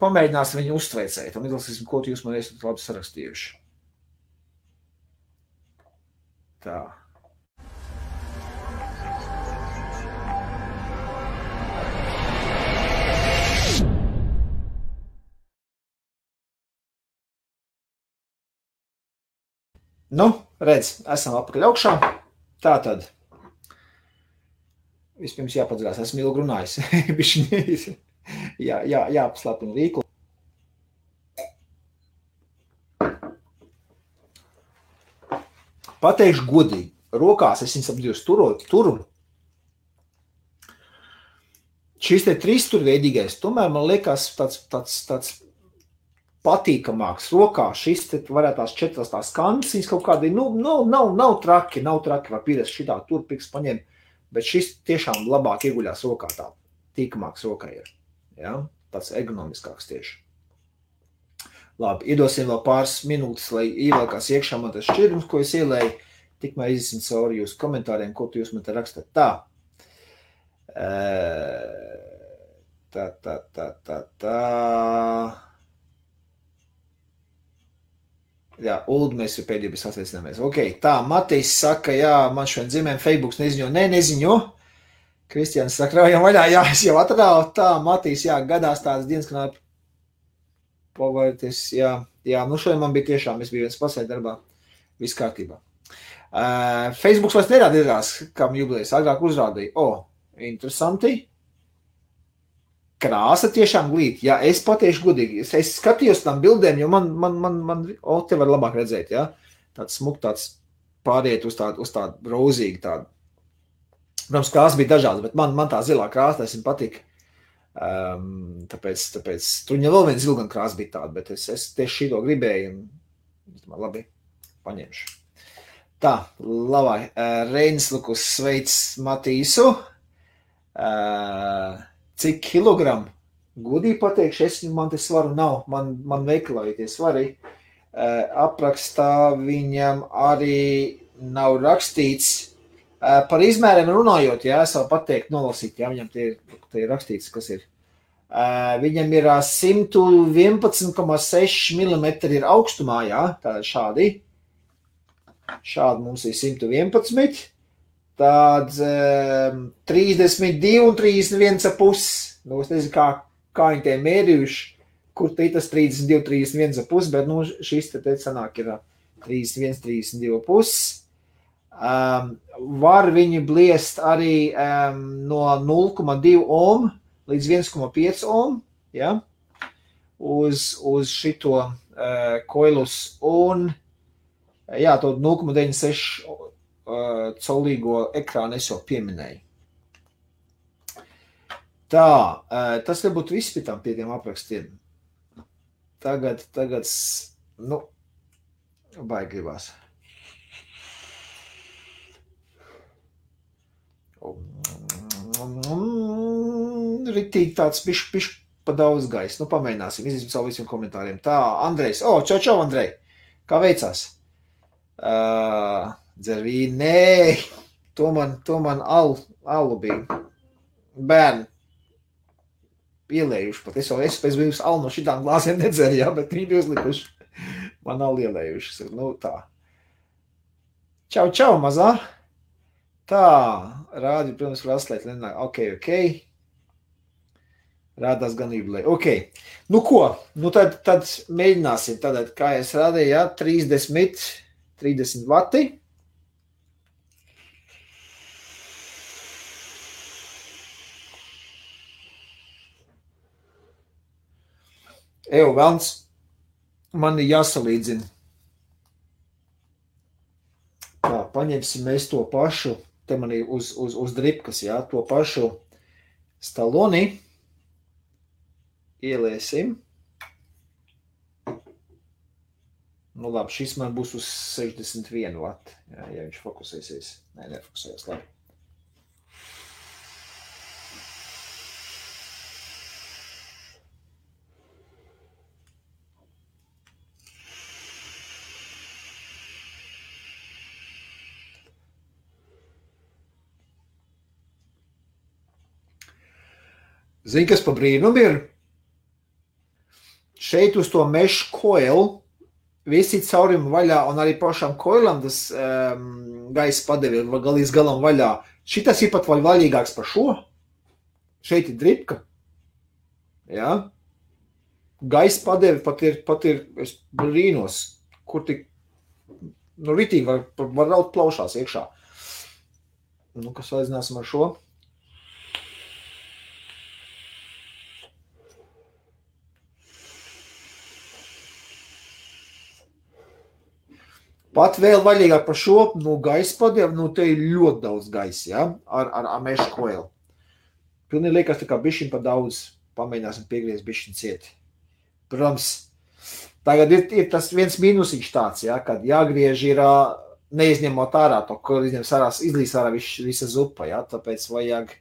Speaker 1: Pamēģināsim viņu uztveicēt un izlasīsim, ko jūs man esat labi sarakstījuši. Tā. Nu, redz, esam apakaļ augšā. Tā tad. Vispirms jāpadzirās, esmu ilgi runājis. Bišķi jā, jā, jāpaslēpina rīkli. Pateikšu godīgi, rokās es viņus ap divus turot, turu. Šis te trīsturveidīgais, tomēr man liekas tāds, tāds, tāds patīkamāks rokā. Šis te varētu tās četras tās kantas, viņas kaut kādi, nu, nav, nav, nav traki, nav traki, var pierast šitā turpiks paņemt, bet šis tiešām labāk ieguļās rokā tā, tīkamāks rokā ir. Ja? Tāds ekonomiskāks tieši. Labi, iedosim vēl pāris minūtes, lai ievelkās iekšā man tas šķirums, ko es ielēju. Tikmēr izsim cauri jūsu komentāriem, ko jūs man te rakstat. Tā. Tā, tā, tā, tā, tā. Jā, Ulu, mēs jau pēdējā bija sasveicināmies. Ok, tā, Matīs saka, jā, man šodien dzimēm Facebooks neziņo. Nē, neziņo. Kristians saka, raujam vaļā, jā, es jau atrāvu tā, Matīs, jā, gadās tādas dienas, ka nāk pavārties, jā, jā, nu šodien man bija tiešām, es biju viens pasē darbā, viss kārtībā. Uh, Facebook vairs nerādījās, kam jubilejas agrāk uzrādīja. O, oh, interesanti. Krāsa tiešām glīta. Jā, es patiešu godīgi. Es, es skatījos tam bildēm, jo man, man, man, man o, te var labāk redzēt, jā. Tāds smuk, tāds pāriet uz tādu, uz tādu rozīgu tādu. Protams, krāsa bija dažādas, bet man, man tā zilā krāsa, patika. Um, tāpēc, tāpēc tur jau vēl viens zilgan krāsa bija tāda, bet es, es tieši šito gribēju un man labi paņemšu. Tā, labai, uh, Reinis Lukus sveic Matīsu. Uh, cik kilogramu? Gudīgi pateikšu, es man te svaru nav, man, man tie svari. Uh, aprakstā viņam arī nav rakstīts, par izmēriem runājot, jā, es varu pateikt, nolasīt, jā, viņam tie, tie ir rakstīts, kas ir. Uh, viņam ir 111,6 mm ir augstumā, jā, tātad šādi. Šādi mums ir 111. Tāds um, 32 un 31 pusi. Nu, es nezinu, kā, kā viņi tie mērījuši, kur tie tas 32, 31 pusi, bet nu, šis te te sanāk ir 31, 32 pusi. Um, var viņi bliest arī um, no 0,2 ohm līdz 1,5 ohm ja? uz, uz šito uh, koilus un jā, to 0,96 uh, colīgo ekrānu es jau pieminēju. Tā, uh, tas nebūtu viss pie tam pie tiem aprakstiem. Tagad, tagad, nu, baigi gribās. Ritīgi tāds pišķi, pišķi pa daudz gaisa. Nu, pamēģināsim, iziesim savu visiem komentāriem. Tā, Andrejs, o, oh, čau, čau, Andrej, kā veicās? Uh, dzervīni, nē, to man, to man alu, alu bija. Bērni ielējuši pat. Es jau esmu pēc brīvas alu no šitām glāzēm nedzēru, jā, bet viņi bija uzlikuši. Man alu ielējuši. Nu, tā. Čau, čau, mazā. Protams, var atslēgt Lenā. Ok, ok. Rādās gan jubilē. Ok. Nu ko? Nu tad, tad mēģināsim. Tad, kā es rādīju, jā, 30, 30 vati. Evo, velns, man ir jāsalīdzina. Tā, paņemsim mēs to pašu te man ir uz, uz, uz dripkas, jā, to pašu staloni ieliesim. Nu labi, šis man būs uz 61 vat, jā, ja viņš fokusēsies. Nē, nefokusējas, labi. Zini, kas pa brīnumu ir? Šeit uz to mešu koilu visi caurumi vaļā, un arī pašam koilam tas um, gaisa padevi ir līdz galam vaļā. Šitas ir pat vēl vaļīgāks par šo. Šeit ir dripka. Ja? Gaisa padevi pat ir, pat ir brīnos, kur tik, nu, ritīgi var, var raut plaušās iekšā. Nu, kas aizināsim ar šo? Pat vēl vaļīgāk par šo nu, gaisa padevu, nu, te ir ļoti daudz gaisa, ja, ar, ar, ar mešu koelu. Pilnīgi liekas, tā kā bišķiņ pa daudz, pamēģināsim piegriezt bišķiņ cieti. Protams, tagad ir, ir tas viens mīnusiņš tāds, ja, kad jāgriež ir neizņemot ārā to, kur izņems ārā, izlīs ārā vis, visa zupa, ja, tāpēc vajag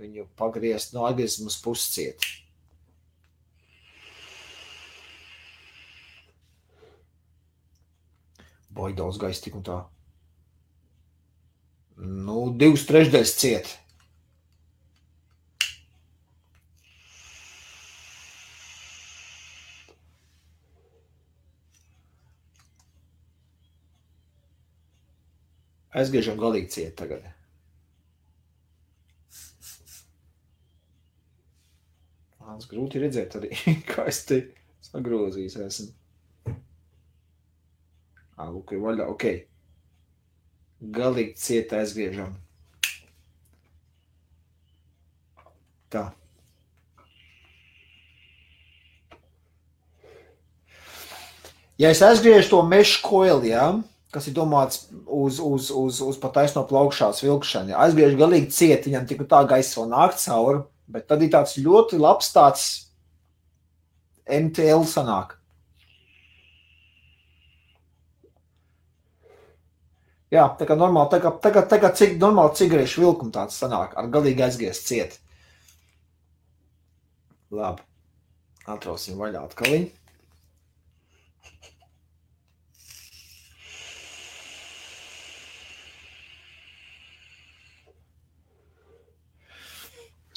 Speaker 1: viņu pagriezt no atgriezmas puscieti. Baigi daudz gaisa tik un tā. Nu, divas trešdaļas ciet. Aizgriežam galīgi ciet tagad. Mans grūti redzēt arī, kā es te sagrozījis esmu. Ah, lūk, ir vaļā. Ok. galīgi cieta aizgriežam. Tā. Ja es aizgriežu to meža koeli, ja, kas ir domāts uz, uz, uz, uz pat taisno plaukšās vilkšanu, ja, aizgriežu galīgi cieti, viņam tik tā gaisa vēl nāk cauri, bet tad ir tāds ļoti labs tāds MTL sanāk. Jā, tā kā normāli, tā kā, tā kā, tā kā cik normāli cigarešu vilkumu tāds sanāk, ar galīgi aizgriezt ciet. Labi. Atrausim vaļā atkaliņu.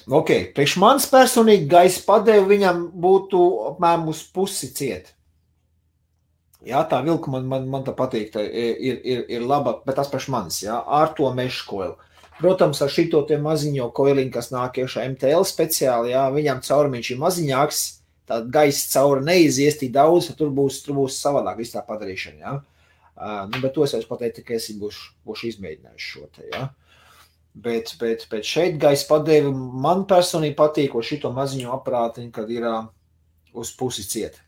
Speaker 1: Ok, priekš manis personīgi gaisa padevi viņam būtu apmēram uz pusi ciet. Jā, tā vilka man, man, man tā patīk, tā ir, ir, ir laba, bet tas priekš manis, jā, ar to mešu koilu. Protams, ar šito maziņo koiliņu, kas nāk iekšā MTL speciāli, jā, viņam caurumiņš ir maziņāks, tā gaisa cauri neizies tik daudz, tur būs, tur būs savādāk viss tā padarīšana, jā. Uh, nu, bet to es jau pateicu, ka es būšu, būšu izmēģinājis šo te, jā. Bet, bet, bet šeit gaisa padēvi man personīgi patīk, ko šito maziņo aparātiņu, kad ir uh, uz pusi cieta.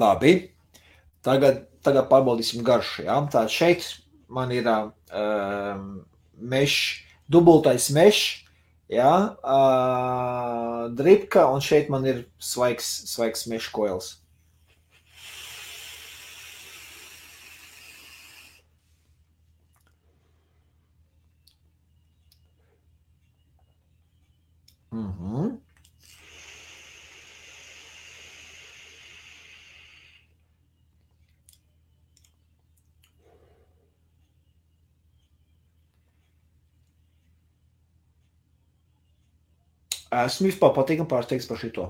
Speaker 1: Labi, tagad, tagad pārbaudīsim garšu. Ja? Tātad šeit man ir uh, mešs, dubultais mešs, Ja, uh, dripka, un šeit man ir svaigs, svaigs meža koils. Mm -hmm. Esmu vispār patīkami pārsteigts par šito.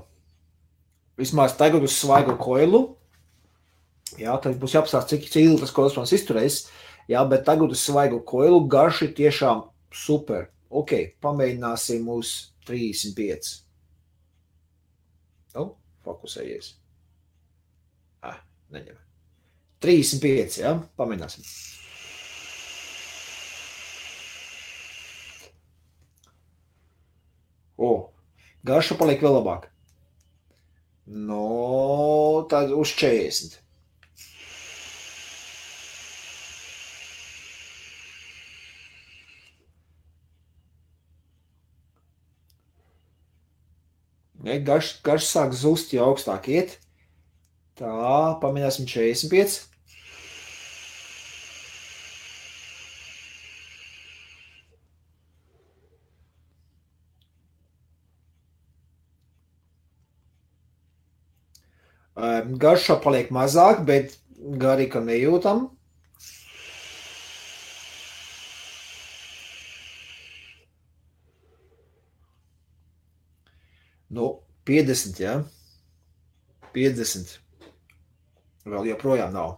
Speaker 1: Vismaz tagad uz svaigu koilu. Jā, tad būs jāapstāsta, cik ilgi tas man izturēs. Jā, bet tagad uz svaigu koilu garši tiešām super. Ok, pamēģināsim uz 35. Nu, fokusējies. Ah, neņem. 35, jā, pamēģināsim. O, garša paliek vēl labāk. No, tad uz 40. Ja, garš, garš sāk zust, jau augstāk iet. Tā, pamēģināsim 45. Garšā paliek mazāk, bet garīga nejūtam. Nu, 50, jā. Ja? 50. Vēl joprojām nav.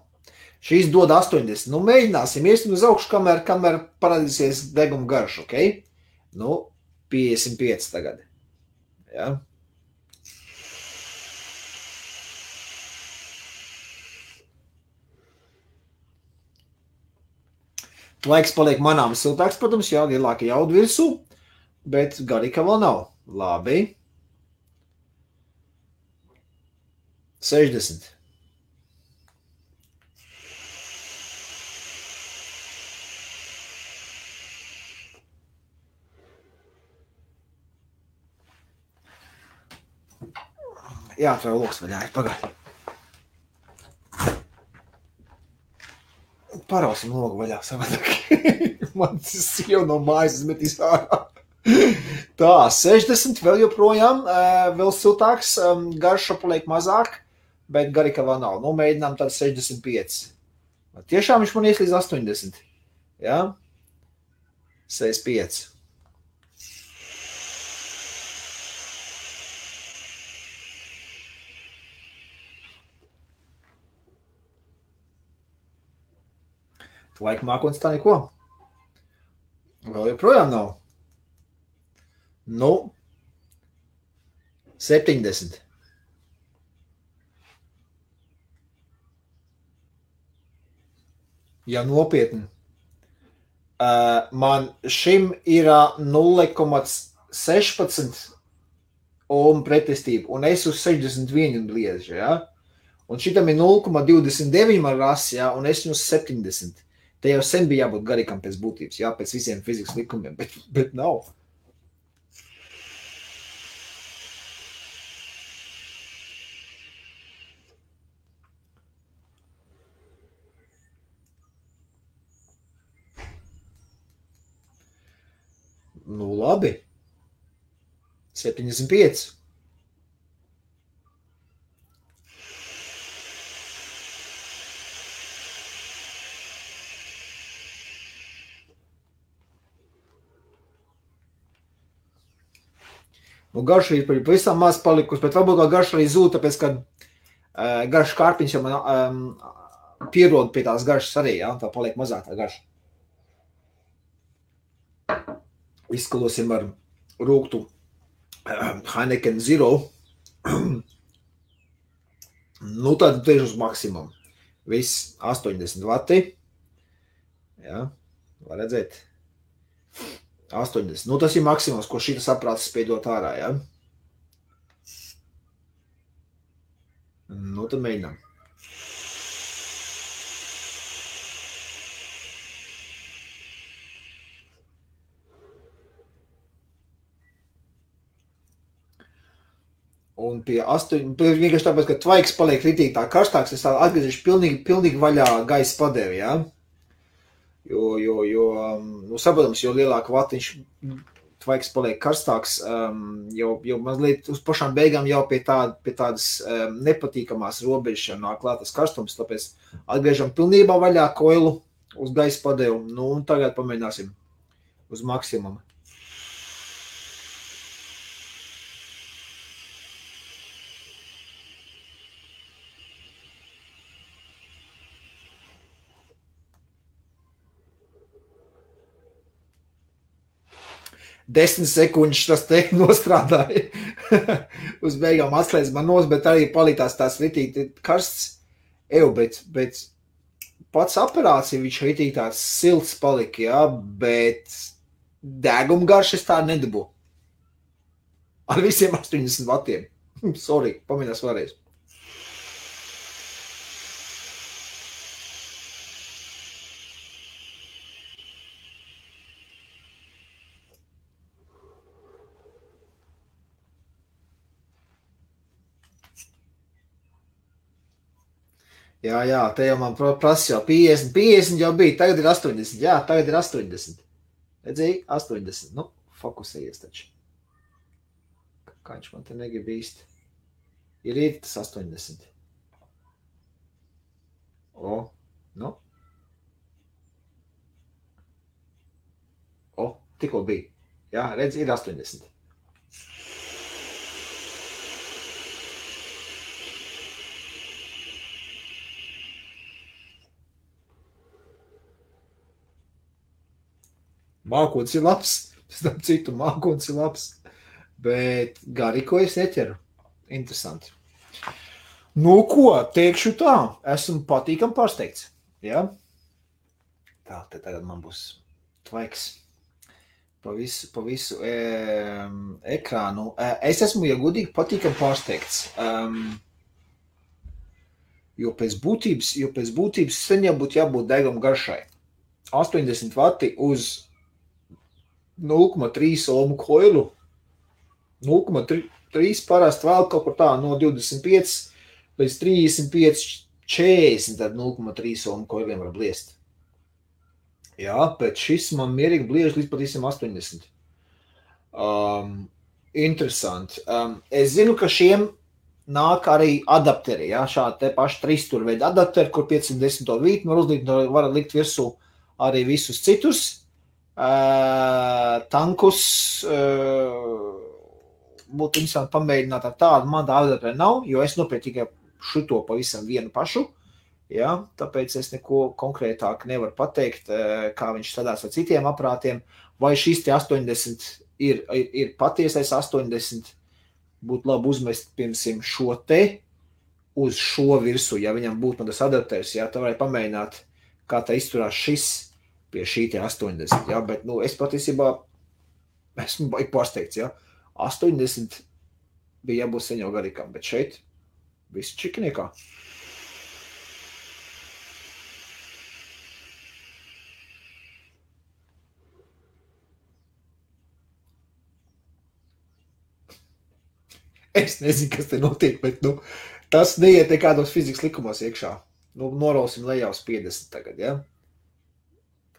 Speaker 1: Šīs dod 80. Nu, mēģināsim, iesim uz augšu, kamēr, kamēr parādīsies deguma garš, ok? Nu, 55 tagad. Ja? Laiks paliek manām siltāks, protams, jā, lielāka jauda virsū, bet garīga vēl nav. Labi. 60. Jā, tā jau loks vaļā ir pagaidi. Parausim logu vaļā savādāk. Man tas jau no mājas izmetīs ārā. Tā, 60 vēl joprojām, vēl siltāks, garša paliek mazāk, bet vēl nav. Nu, mēģinām tad 65. Tiešām viņš man ies līdz 80. Jā? 65. Laika mākslinieks tā neko. Vēl joprojām nav. Nu, 70. Ja nopietni. Uh, man šim ir 0,16 ohm pretestība, un es uz 61 bliežu. Ja? Un šitam ir 0,29 man rasa, ja? un es uz 70. Te jau sen bija jābūt garīgam pēc būtības, jā, pēc visiem fizikas likumiem, bet, bet nav. Nu, labi. 75. Nu, garša ir pavisam maz palikusi, bet varbūt tā garša arī zūd, tāpēc, ka uh, garš kārpiņš jau man um, pierod pie tās garšas arī, jā, tā paliek mazāk tā garša. Izskalosim ar rūktu uh, Heineken Zero. nu, tad tieši uz maksimumu. Viss 80 vati. Jā, var redzēt. 80. Nu, tas ir maksimums, ko šī saprāts spēj dot ārā. Ja? Nu, tad mēģinām. Un pie astoņiem, vienkārši tāpēc, ka tvaiks paliek ritīgi tā karstāks, es atgriezīšu pilnīgi, pilnīgi vaļā gaisa padevi, jā. Ja? Jo, jo, jo um, nu, saprotams, jo lielāka vatiņš tvaiks paliek karstāks, um, jo, jo mazliet uz pašām beigām jau pie, tā, pie tādas um, nepatīkamās robežas nāk klāt tas karstums, tāpēc atgriežam pilnībā vaļā koilu uz gaisa padevu, nu un tagad pamēģināsim uz maksimumu. Desmit sekundes tas te nostrādāja. Uz beigām atslēdz man nos, bet arī palītās tās ritīgi karsts. Eju, bet, bet pats operācija viņš ritīgi tāds silts palika, jā, bet deguma garšas tā nedabū. Ar visiem 80 vatiem. Sorry, pamēģinās vēlreiz. Jā, jā, te jau man prasa, jau 50, 50 jau bija, tagad ir 80. Jā, tagad ir 80. Redzēji, 80. Nu, fokusējies taču. Kā viņš man te negrib īsti. Ir rīt tas 80. O, nu. O, tikko bija. Jā, redz, ir 80. Mākslinieks ir labs, starp citu, mākslinieks ir labs. Bet garīgo es neķeru. Interesanti. Nu, ko teikšu tā, esmu patīkami pārsteigts. Ja? Tā, te tagad man būs tvaiks pa visu, pa visu e, ekrānu. Es esmu, ja godīgi, patīkami pārsteigts. Um, jo pēc būtības, jo pēc būtības sen jau būtu jābūt degam garšai. 80 vati uz 0,3 ohmu koilu. 0,3 parasti vēl kaut kur tā no 25 līdz 35, 40, tad 0,3 ohmu koiliem var bliest. Jā, bet šis man mierīgi bliež līdz pat 80. Um, interesanti. Um, es zinu, ka šiem nāk arī adapteri, jā, šādi te paši trīsstūrveidi adapteri, kur 510 vītu var uzlikt, var likt virsū arī visus citus tankus būtu interesanti pamēģināt ar tādu. Man tāda adaptera nav, jo es nopirku tikai šito pavisam vienu pašu. Ja, tāpēc es neko konkrētāk nevaru pateikt, kā viņš strādās ar citiem aparātiem. Vai šis 80 ir, ir, ir patiesais 80, būtu labi uzmest, piemēram, šo te uz šo virsmu, ja viņam būtu tas adaptērs, jā, tā varētu pamēģināt, kā tā izturās šis pie šī te 80, jā, bet, nu, es patiesībā esmu pārsteigts, jā, 80 bija jābūt seņo garīgam, bet šeit viss čikiniekā. Es nezinu, kas te notiek, bet nu, tas neiet nekādos fizikas likumos iekšā. Nu, norausim lejā uz 50 tagad, ja?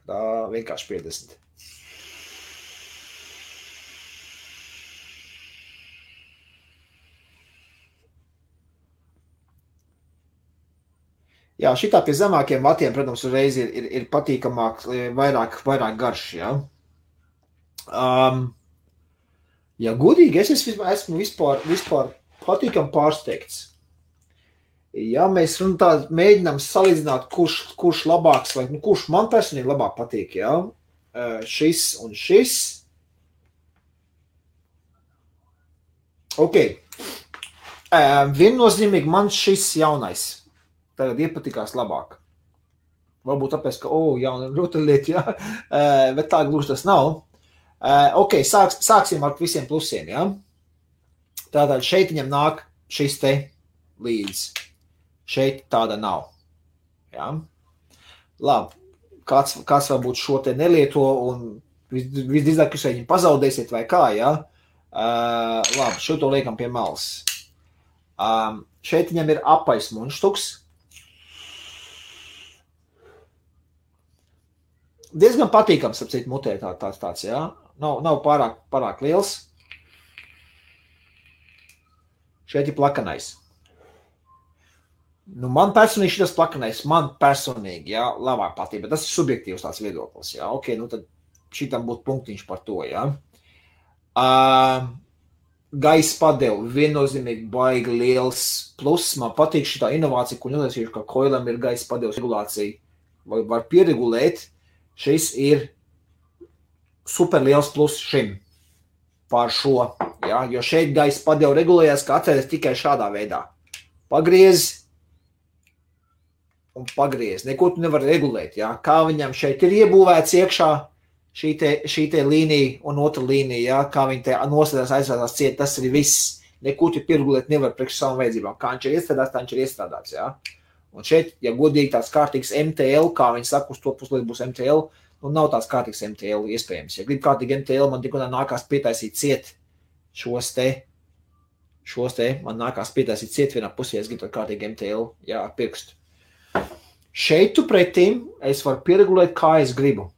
Speaker 1: Tā vienkārši 50. Jā, šitā pie zemākiem vatiem, protams, uzreiz ir, ir, ir patīkamāk, vairāk, vairāk garš, jā. Um, Ja godīgi, es esmu vispār, vispār patīkami pārsteigts. Ja mēs nu, tā, mēģinām salīdzināt, kurš, kurš labāks, vai nu, kurš man personīgi labāk patīk, ja? šis un šis. Ok. Viennozīmīgi man šis jaunais tagad iepatikās labāk. Varbūt tāpēc, ka, oh, jauna rotaļlieta, jā, bet tā gluži tas nav. Ok, sāks, sāksim ar visiem plusiem. Ja? Tātad šeit viņam nāk šis te līdzi. Šeit tāda nav. Ja? Labi, kāds, kāds varbūt šo te nelieto un visdrīzāk jūs viņu pazaudēsiet vai kā, ja? Uh, labi, šo to liekam pie malas. Um, šeit viņam ir apais munštuks. Diezgan patīkams, apcīt mutē tā, tāds tāds, jā. Nav, nav pārāk, pārāk liels. Šeit ir plakanais. Nu, man personīgi šis plakanais, man personīgi, jā, labāk patīk, bet tas ir subjektīvs tās viedoklis, jā. Ok, nu tad šitam būtu punktiņš par to, jā. Uh, gaisa padevu viennozīmīgi baigi liels pluss. Man patīk šī inovācija, ko uzrakstījuši, ka koilam ir gaisa padevas regulācija. Vai var pieregulēt, šis ir super liels pluss šim pār šo. Ja? Jo šeit gaisa padeva regulējās, ka atceries tikai šādā veidā. Pagriez un pagriez. Neko tu nevar regulēt. Ja? Kā viņam šeit ir iebūvēts iekšā šī, te, šī te līnija un otra līnija, ja? kā viņi te nosēdās aizsādās ciet, tas arī viss. Neko tu pieregulēt nevar priekš savām vajadzībām. Kā viņš ir iestrādāts, tā viņš ir iestrādāts. Ja? Un šeit, ja godīgi tās kārtīgs MTL, kā viņi saka, uz to puslīdz būs MTL, nu, nav tāds kārtīgs MTL iespējams. Ja grib kārtīgi MTL, man tikko nākās pietaisīt ciet šos te, šos te, man nākās pietaisīt ciet vienā pusē, es gribu kārtīgi MTL, jā, ar pirkstu. Šeit tu pretim es varu pieregulēt, kā es gribu.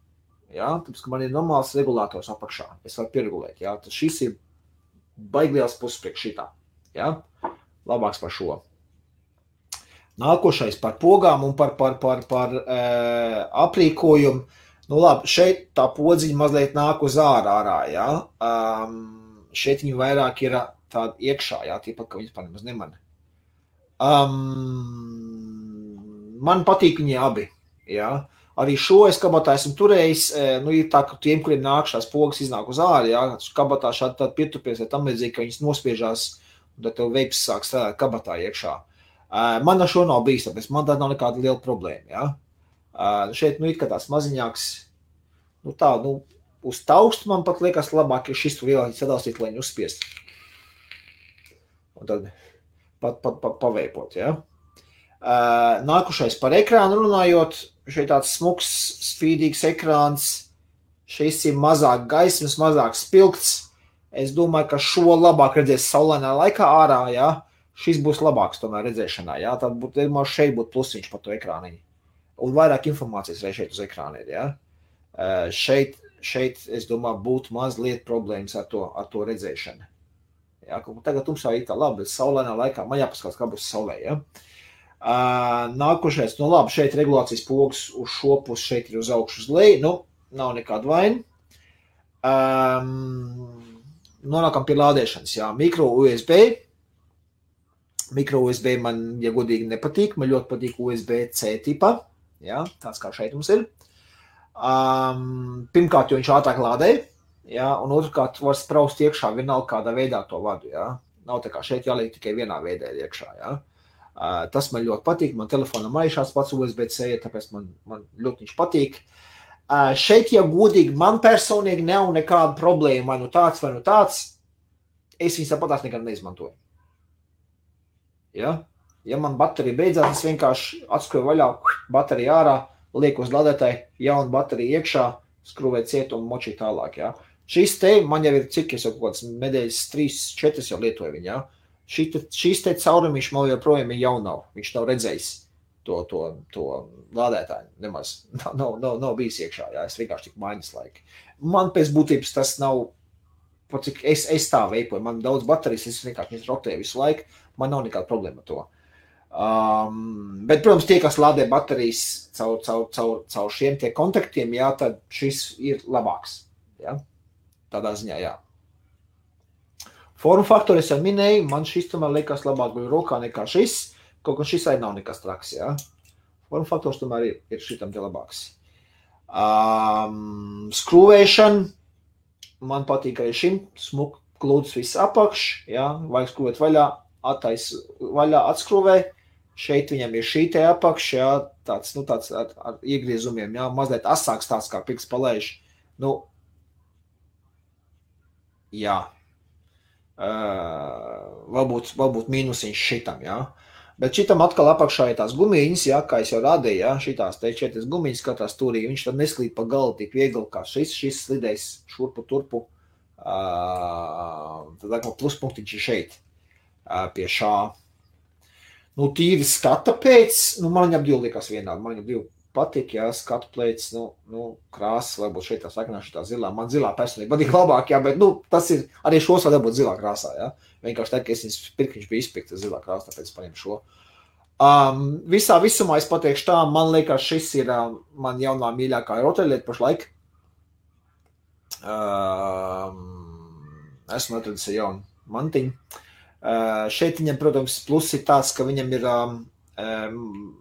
Speaker 1: Jā, tāpēc, ka man ir normāls regulators apakšā. Es varu pieregulēt, jā, tas šis ir baigliels puses priekš šitā. Jā, labāks par šo. Nākošais par pogām un par, par, par, par, e, aprīkojumu Nu, labi, šeit tā podziņa mazliet nāk uz ārā. ārā ja? um, šeit viņa vairāk ir tāda iekšā, jā, tīpat, ka viņas pat nemaz nemana. Um, man patīk viņi abi. Jā. Arī šo es kabatā esmu turējis. Nu, ir tā, ka tiem, kuriem nāk šās pogas, iznāk uz ārā, jā, kabatā šādi pietupies, vai tam līdzīgi, ka viņas nospiežās, un tad tev veips sāk strādāt kabatā iekšā. Uh, man ar šo nav bijis, tāpēc man tā nav nekāda liela problēma. Jā. Uh, šeit nu, ir tāds maziņāks, nu, tā, nu, uz taukstu man pat liekas labāk, ja šis vielāņi sadalstīt, lai viņi uzspiest. Un tad pat, pat, pat paveipot, ja. Uh, nākušais par ekrānu runājot, šeit tāds smuks, spīdīgs ekrāns, šis ir mazāk gaismas, mazāk spilgts. Es domāju, ka šo labāk redzēs saulainā laikā ārā, ja. Šis būs labāks tomēr redzēšanā, ja. Tad būtu, šeit būtu plusiņš par to ekrāniņu un vairāk informācijas vai šeit uz ekrāna ir. Ja? Uh, šeit, šeit, es domāju, būtu mazliet problēmas ar to, ar to redzēšanu. Ja? Tagad tumsā ir tā labi, bet saulainā laikā man jāpaskatās, kā būs saulē. Ja? Uh, nākošais, nu labi, šeit regulācijas pogas uz šo pusi, šeit ir uz augšu, uz leju. Nu, nav nekāda vaina. Um, nonākam pie lādēšanas. Jā, mikro USB. Mikro USB man, ja godīgi, nepatīk. Man ļoti patīk USB-C tipa. Ja? Tāds kā šeit mums ir. Um, pirmkārt, jo viņš ātrāk lādē, ja? un otrkārt, var spraust iekšā vienalga kādā veidā to vadu. Ja? Nav tā kā šeit jāliek tikai vienā veidē iekšā. Ja? Uh, tas man ļoti patīk. Man telefonam maišās pats USB-C, tāpēc man, man ļoti viņš patīk. Uh, šeit, ja godīgi, man personīgi nav nekāda problēma, vai nu tāds, vai nu tāds. Es viņus tāpatās nekad neizmantoju. Ja? ja man baterija beidzās, es vienkārši atskroju vaļā, bateriju ārā, lieku uz ladētāju, jaunu bateriju iekšā, skrūvēju cietu un močīju tālāk. Ja? Šis te man jau ir cik, es jau kaut kāds nedēļas, trīs, četras jau lietoju viņu. Ja? Šī, šis te caurumiņš man joprojām ir jau nav. Viņš nav redzējis to, to, to lādētāju. Nemaz nav, nav, nav, nav bijis iekšā. Jā. Es vienkārši tik maiņas laika. Man pēc būtības tas nav. Cik es, es tā veipoju, man daudz baterijas, es vienkārši rotēju visu laiku. Man nav nekāda problēma ar to. Um, bet, protams, tie, kas lādē baterijas caur, caur, caur, caur šiem kontaktiem, jā, tad šis ir labāks. Ja? Tādā ziņā, jā. Formu faktori es jau minēju, man šis tomēr liekas labāk guļ rokā nekā šis, kaut gan šis arī nav nekas traks, jā. Formu faktors tomēr ir, ir šitam te labāks. Um, skrūvēšana, man patīk arī šim, smuk, klūds viss apakš, jā, vajag skrūvēt vaļā, attais vaļā, atskrūvē, šeit viņam ir šī te apakš, jā, tāds, nu, tāds ar, ar iegriezumiem, jā, mazliet asāks tāds kā piks palēž, nu, jā, uh, varbūt, varbūt mīnusiņš šitam, jā. Bet šitam atkal apakšā ir tās gumijas, jā, kā jau rādīju, jā, šitās te četras gumijas katrā stūrī, viņš tad neslīd pa galu tik viegli kā šis, šis slidēs šurpu turpu, uh, tad atkal pluspunktiņš ir šeit, uh, pie šā. Nu, tīri skata pēc, nu, man viņam divi likās vienādi, man viņam divi patīk, ja skatu plēts, nu, nu krāsas, varbūt šeit tā saknā, šī tā zilā. Man zilā personīgi patīk labāk, jā, bet, nu, tas ir, arī šos var dabūt zilā krāsā, jā. Vienkārši tad, ka es viņas pirku, viņš bija izpirkta zilā krāsā, tāpēc paņem šo. Um, visā visumā es pateikšu tā, man liekas, šis ir um, man jaunā mīļākā rotaļlieta pašlaik. Um, esmu atradis jaunu mantiņu. Uh, šeit viņam, protams, plus ir tāds, ka viņam ir um, um,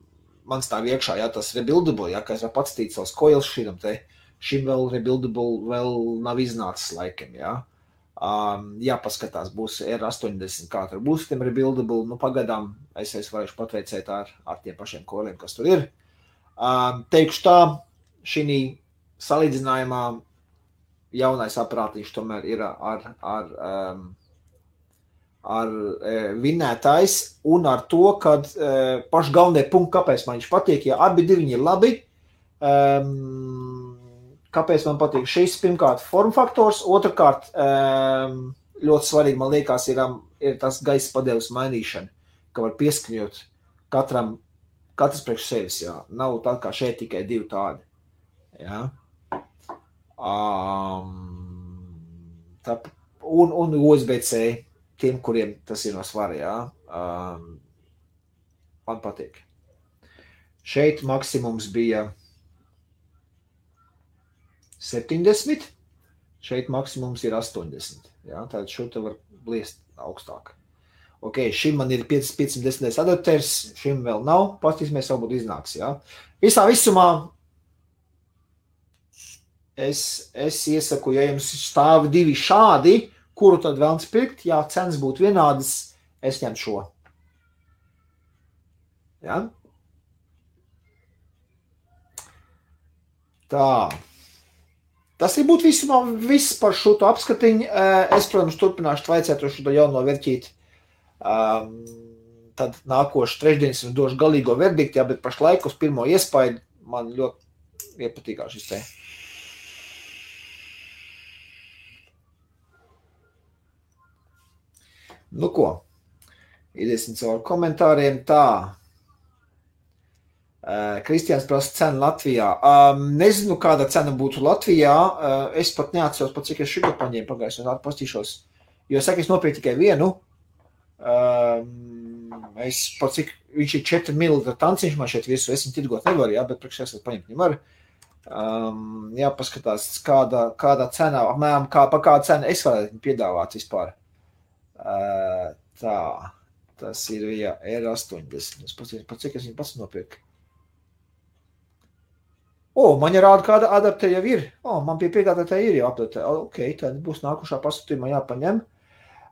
Speaker 1: man stāv iekšā, ja tas rebuildable, ja es varu pats tīt savus koils šim te, šim vēl rebuildable vēl nav iznācis laikam, ja. Um, jāpaskatās, būs R80, kā tur būs tiem rebuildable, nu pagaidām es, es varēšu patveicēt ar, ar tiem pašiem koiliem, kas tur ir. Um, teikšu tā, šī salīdzinājumā jaunais aparātiņš tomēr ir ar, ar um, ar e, vinētājs un ar to, ka e, paši galvenie punkti, kāpēc man viņš patīk, ja abi divi ir labi. Um, kāpēc man patīk šis? Pirmkārt, formu faktors, otrkārt, um, ļoti svarīgi man liekas, ir, ir tas gaisa padeves mainīšana, ka var pieskaņot katram, katrs priekš sevis. Jā. Nav tā kā šeit tikai divi tādi. Jā. Um, tā, un, un USB-C tiem, kuriem tas ir no svara. Jā. Um, man patīk. Šeit maksimums bija 70, šeit maksimums ir 80. Jā, tātad šo te var bliest augstāk. Ok, šim man ir 510 adapters, šim vēl nav. Paskatīsimies, varbūt iznāks. Jā. Visā visumā es, es iesaku, ja jums stāv divi šādi, kuru tad vēlams pirkt, ja cenas būtu vienādas, es ņemtu šo. Ja? Tā. Tas ir būtu visumā viss par šo apskatiņu. Eh, es, protams, turpināšu vaicāt ar šo jauno vērtību. Um, tad nākošais trešdienas es došu galīgo verdiktu, ja, bet pašlaik uz pirmo iespaidu man ļoti iepatīkās šis te. Nu, ko? Iesim cauri komentāriem. Tā. Uh, Kristians prasa cenu Latvijā. Um, nezinu, kāda cena būtu Latvijā. Uh, es pat neatceros, pat cik es šito paņēmu pagājušajā gadā. Pastīšos. Jo es saku, es nopirku tikai vienu. Um, es pat cik viņš ir 4 ml tanciņš, man šeit visu es viņu tirgot nevaru, jā, bet priekš es paņemt viņu varu. Um, jāpaskatās, kāda, kāda cena, apmēram kā, pa kādu cenu es varētu piedāvāt vispār. Tā, tas ir ja, R80. Es paskatīju, cik es viņu pats nopirku. O, man ir rāda, kāda adaptēja jau ir. O, man pie piegādātāja ir jau adaptēja. Ok, tad būs nākušā pasūtījumā jāpaņem.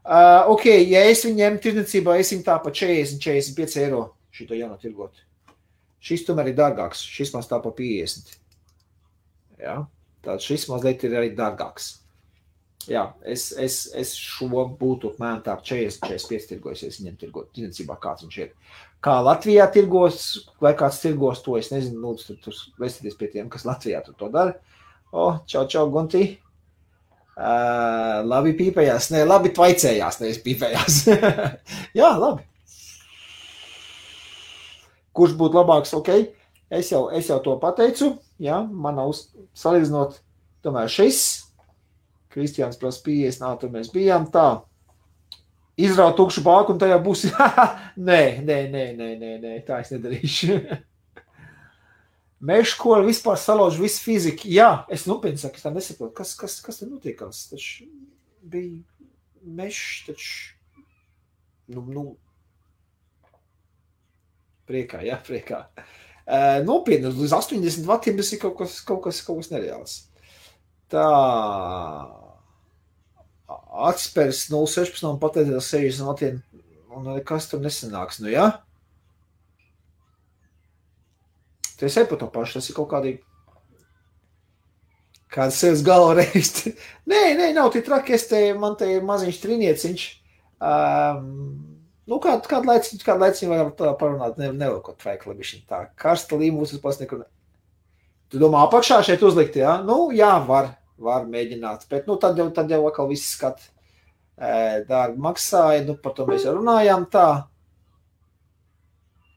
Speaker 1: Uh, ok, ja es viņiem tirdzniecībā esim tā pa 40, 45 eiro šito jaunu tirgot. Šis tomēr ir dārgāks. Šis man stāv pa 50. Ja? Tad šis mazliet ir arī dārgāks. Jā, es, es, es šo būtu apmēram tā 40, 45 tirgojis, ja viņam tirgot, tirdzniecībā kāds viņš ir. Kā Latvijā tirgos, vai kāds tirgos to, es nezinu, lūdzu, tur vēsties pie tiem, kas Latvijā tur to dara. O, oh, čau, čau, Gunti. Uh, labi pīpējās, ne, labi tvaicējās, nevis pīpējās. Jā, labi. Kurš būtu labāks, ok? Es jau, es jau to pateicu, jā, man nav salīdzinot, tomēr šis Kristiāns prasa 50, nā, tur mēs bijām tā. Izraut tukšu bāku un tajā būs. nē, nē, nē, nē, nē, nē, tā es nedarīšu. Meža skola vispār salauž visu fiziku. Jā, es nopietni saku, es tā nesaprotu, kas, kas, kas tur notiekās. Taču bija mežs, taču, nu, nu, priekā, jā, priekā. Uh, nopietni, līdz 80 vatiem tas ir kaut kas, kaut kas, kaut kas nereāls. Tā atspērs 0,16 un pateicis 60 latiem, un nekas tur nesanāks. Nu, ja? Tas ir par to pašu, tas ir kaut kādīgi. Kāds sevis galva reizt. nē, nē, nav tik traki, es te, man te ir maziņš trinieciņš. Um, nu, kādu, kādu laiciņu, kādu laiciņu varam tā parunāt, ne, nevar kaut tvaikli bišķiņ tā. Karsta pats nekur. Tu domā apakšā šeit uzlikt, jā? Ja? Nu, jā, var var mēģināt. Bet nu, tad, jau, tad jau atkal viss skat dārgi maksāja. Nu, par to mēs jau runājām. Tā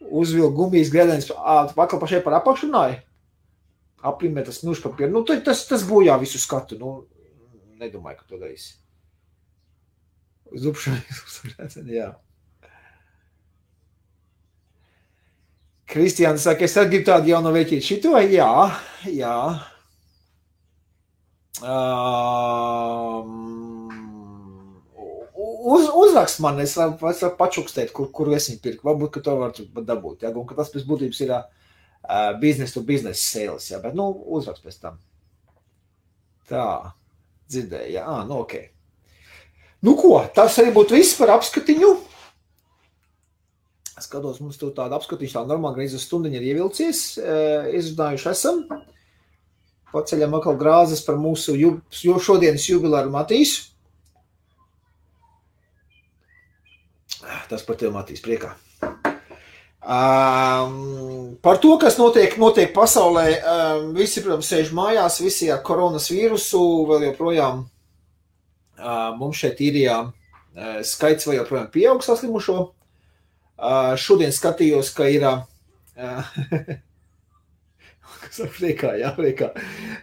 Speaker 1: uzvilka gumijas grēdienis, atkal pašai par apakšu runāja. Aprimē tas nuš papīru. Nu, tas, tas bojā visu skatu. Nu, nedomāju, ka to darīs. Zupšanai, jā. Kristiāns saka, es arī gribu tādu jaunu veķīti. Šito, jā, jā. Um, uz, uzrakst man, es varu, es varu pačukstēt, kur, kur es viņu pirku. Varbūt, ka to var dabūt. Ja? Un, ka tas pēc būtības ir uh, biznesa to biznesa sales. Ja? Bet, nu, uzrakst pēc tam. Tā, dzirdēju, jā, ah, nu, ok. Nu, ko, tas arī būtu viss par apskatiņu. Skatos, mums tur tāda apskatiņa, tā normāli gandrīz uz stundiņu ir ievilcies. Izrunājuši esam. Paceļam atkal grāzes par mūsu ju, jo šodienas jubilāru Matīsu. Tas par tevi Matīs priekā. Um, par to, kas notiek, notiek pasaulē, um, visi, protams, sēž mājās, visi ar koronas vīrusu, vēl joprojām uh, mums šeit īrijā uh, skaits vēl joprojām pieaug saslimušo. Uh, šodien skatījos, ka ir uh, Afrikā, jā, Afrikā.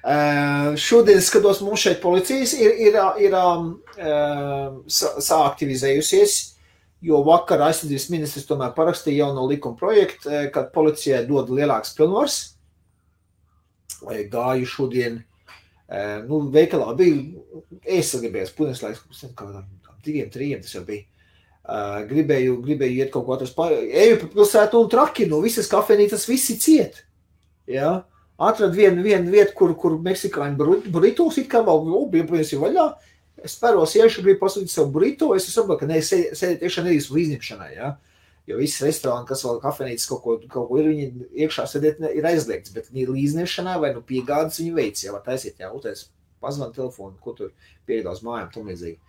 Speaker 1: Uh, šodien skatos, mums šeit policijas ir, ir, ir uh, sāaktivizējusies, jo vakar aizsardzības ministrs tomēr parakstīja jauno likuma projektu, kad policijai dod lielāks pilnvars. Gāju šodien, uh, nu, veikalā bija, es gribēju, punes laiks, kādām diviem, trījiem tas jau bija. Uh, gribēju, gribēju iet kaut ko atrast, eju pa pilsētu un traki, no visas kafejnīcas visi ciet. Ja? Atradu vienu, vienu vietu, kur, kur meksikāņu burritos it kā vēl bija vaļā. Es spēros iešu, gribu pasūtīt savu burrito. Es saprotu, ka ne, sēdēt iekšā nedrīkst līdzņemšanai. Ja? Jo visi restorāni, kas vēl kafejnīcas kaut ko, kaut ko ir, viņi iekšā sēdēt ir aizliegts, bet viņi līdzņemšanai vai nu piegādes viņi veids, ja var taisīt, jā, utēs pazvan telefonu, ko tur piegādās mājām, tam līdzīgi.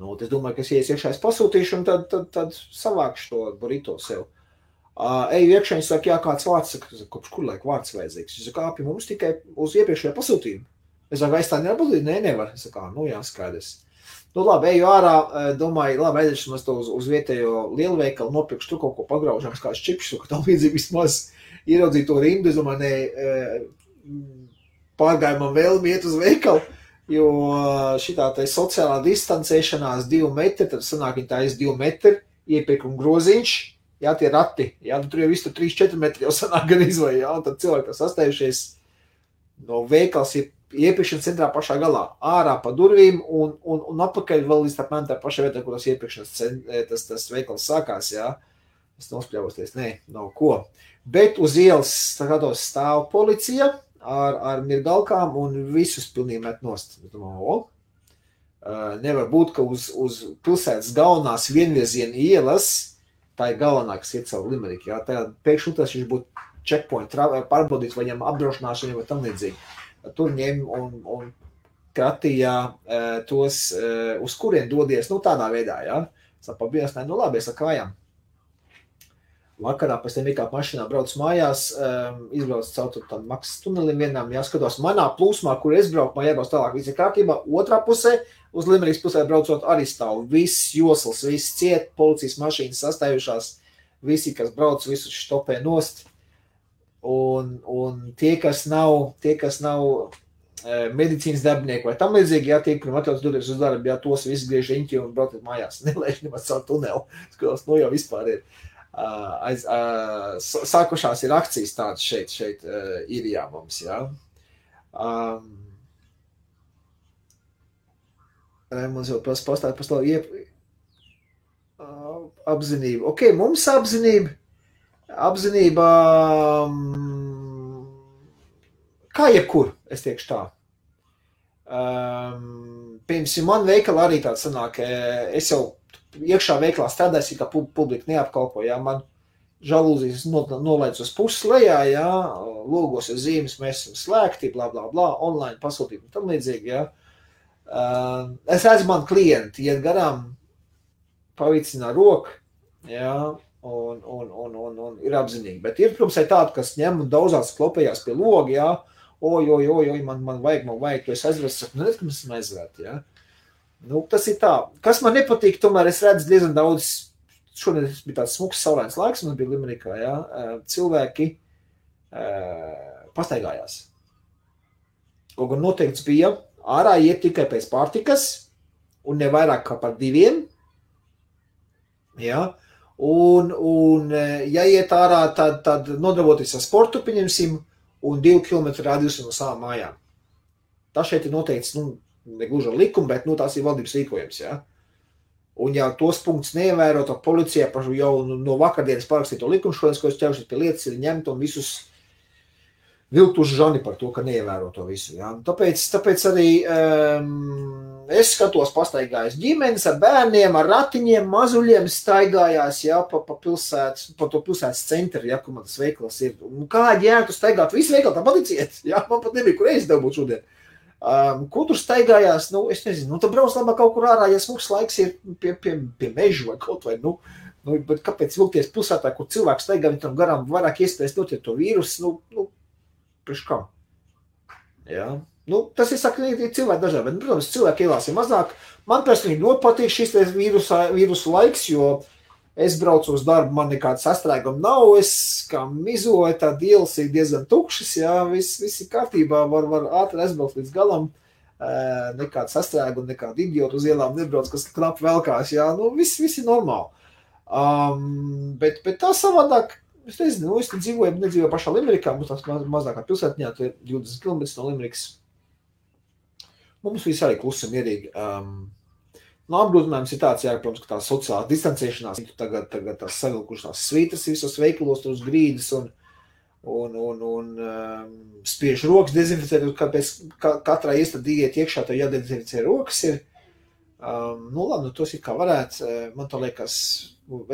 Speaker 1: Nu, es domāju, ka es ies iekšā, es pasūtīšu un tad, tad, tad savākšu to burrito sev. Uh, Uh, eju iekšā, viņš saka, jā, kāds vārds, saka, kopš kur laika vārds vajadzīgs. Viņš saka, pie mums tikai uz iepriekšējo pasūtījumu. Es saku, es tā nevaru, nē, nevar. Es saku, nu jā, skaidrs. Nu, labi, eju ārā, domāju, labi, aiziešu uz, uz, uz vietējo lielveikalu, nopirkšu tur kaut ko pagraužams, kāds čips, ka tam līdzīgi vismaz ieraudzīt to rindu. Es domāju, nē, pārgājumam vēlmi iet uz veikalu, jo šitā tā sociālā distancēšanās divi metri, tad sanāk, viņa tā ir divi metri, iepirkuma groziņš, jā, tie rati, jā, nu, tur jau viss tur 3-4 metri jau sanāk gan izvēle, jā, un tad cilvēki tas sastējušies no veikals ir iepirkšanas centrā pašā galā, ārā pa durvīm un, un, un apakaļ vēl līdz apmēram tā pašā vietā, kur tas iepirkšanas centrs, tas, tas veikals sākās, jā. Es nospļavosties, nē, nav ko. Bet uz ielas skatos stāv policija ar, ar mirgalkām un visus pilnīgi met nost. Es domāju, o, Nevar būt, ka uz, uz pilsētas galvenās vienvirziena ielas, tā ir galvenā, kas iet caur Limeriku. Jā, tā pēkšņi tas viņš būtu checkpoint, pārbaudīt, vai viņam apdrošināšana vai tam līdzīgi. Tur ņem un, un kratīja tos, uz kurien dodies, nu tādā veidā, jā. Sapabījās, ne, nu labi, es ar kājām Vakarā pēc tam ikāp mašīnā braucu mājās, um, izbraucu caur tam maksas tunelim vienām, jāskatos manā plūsmā, kur es braucu, man jābrauc tālāk, viss ir kārtībā. Otrā pusē, uz Limerikas pusē braucot arī stāv viss josls, viss ciet, policijas mašīnas sastājušās, visi, kas brauc, visus stopē nost. Un, un tie, kas nav, tie, kas nav e, medicīnas darbinieki vai tam līdzīgi, jā, tie, kuriem atļauts doties uz darbu, jā, tos visus griež riņķi un braucat mājās. Nelaiž nemaz caur tuneli, skatos, nu jau vispār ir. Uh, aiz, sākušās ir akcijas tādas šeit, šeit īrijā mums. Ja? Um, Raimunds jau pastāstīja par to iep... apzinību. Ok, mums apzinība, apzinība um, kā jebkur, es teikšu tā. Um, Piemēram, man veikalā arī tāds sanāk, es jau iekšā veiklā strādājis, kā publika neapkalpo. Jā, man žalūzijas nolaidz uz puses lejā, jā, logos ir zīmes, mēs esam slēgti, bla, bla, bla, online pasūtīt un tam līdzīgi, jā. Uh, es redzu, man klienti iet garām, pavicina roku, jā, un, un, un, un, un ir apzinīgi. Bet ir, protams, arī tādi, kas ņem un daudzās klopējās pie loga, jā, oj, oj, oj, oj, man, man vajag, man vajag, tu esi aizvērts, saku, nu, redz, ka mēs esam aizvērti, jā. Nu, tas ir tā. Kas man nepatīk, tomēr es redzu diezgan daudz. Šodien bija tāds smūgs, saulains laiks, man bija Limerikā. Ja? Cilvēki pastaigājās. Kaut gan noteikts bija, ārā iet tikai pēc pārtikas, un ne vairāk kā par diviem. Ja? Un, un, ja iet ārā, tad, tad nodarboties ar sportu, pieņemsim, un divu kilometru radius no savām mājām. Tas šeit ir noteikts, nu, ne gluži ar likumu, bet nu, tās ir valdības rīkojums. Ja? Un, ja tos punktus neievēro, tad policija jau no vakardienas parakstīto likumu šodien, ko es ķeršos pie lietas, ir ņemt un visus viltuši žani par to, ka neievēro to visu. Ja? Tāpēc, tāpēc arī um, es skatos, pastaigājos ģimenes ar bērniem, ar ratiņiem, mazuļiem staigājās ja, pa, pa, pilsētas, pa to pilsētas centru, ja, kur man tas veikals ir. Un kādi jēga tu staigāt? Visi veikali tā paticiet, ja? man pat nebija, kur es dabūt šodien. Um, ko tur staigājās? Nu, es nezinu, nu, tad brauc labāk kaut kur ārā, ja smūgs laiks ir pie, pie, pie meža vai kaut vai. Nu, nu, kāpēc vilkties pilsētā, kur cilvēks staigā, viņam garām vairāk iespējas notiek to vīrusu? Nu, nu, priekš kam? Jā. Nu, tas ir ir cilvēki dažādi, bet, protams, cilvēki ielās ir mazāk. Man personīgi ļoti patīk šis vīrusu, vīrusu laiks, jo uh, Es braucu uz darbu, man nekāda sastrēguma nav. Es kā mizoju, tā ielas ir diezgan tukšas. Jā, viss, viss ir kārtībā, var, var ātri aizbraukt līdz galam. Nekāda sastrēguma, nekāda idiota uz ielām nebrauc, kas knapi velkās. Jā, nu, viss, viss ir normāli. Um, bet, bet tā savādāk, es nezinu, nu, es dzīvoju, nedzīvoju pašā Limerikā, mums tās maz, mazākā pilsētiņā, tur ir 20 km no Limerikas. Mums viss arī klusi mierīgi. Um, Nu, apgrūtinājums ir tāds, jā, protams, ka tā sociālā distancēšanās, tagad, tagad tās savilkušās svītras visos veikalos, tur uz grīdas un, un, un, un um, spiež rokas dezinficēt, kāpēc ka, katrai iestādē iet iekšā, tad jādezinficē rokas ir. Um, nu, labi, nu, tos ir kā varētu. Uh, man tā liekas,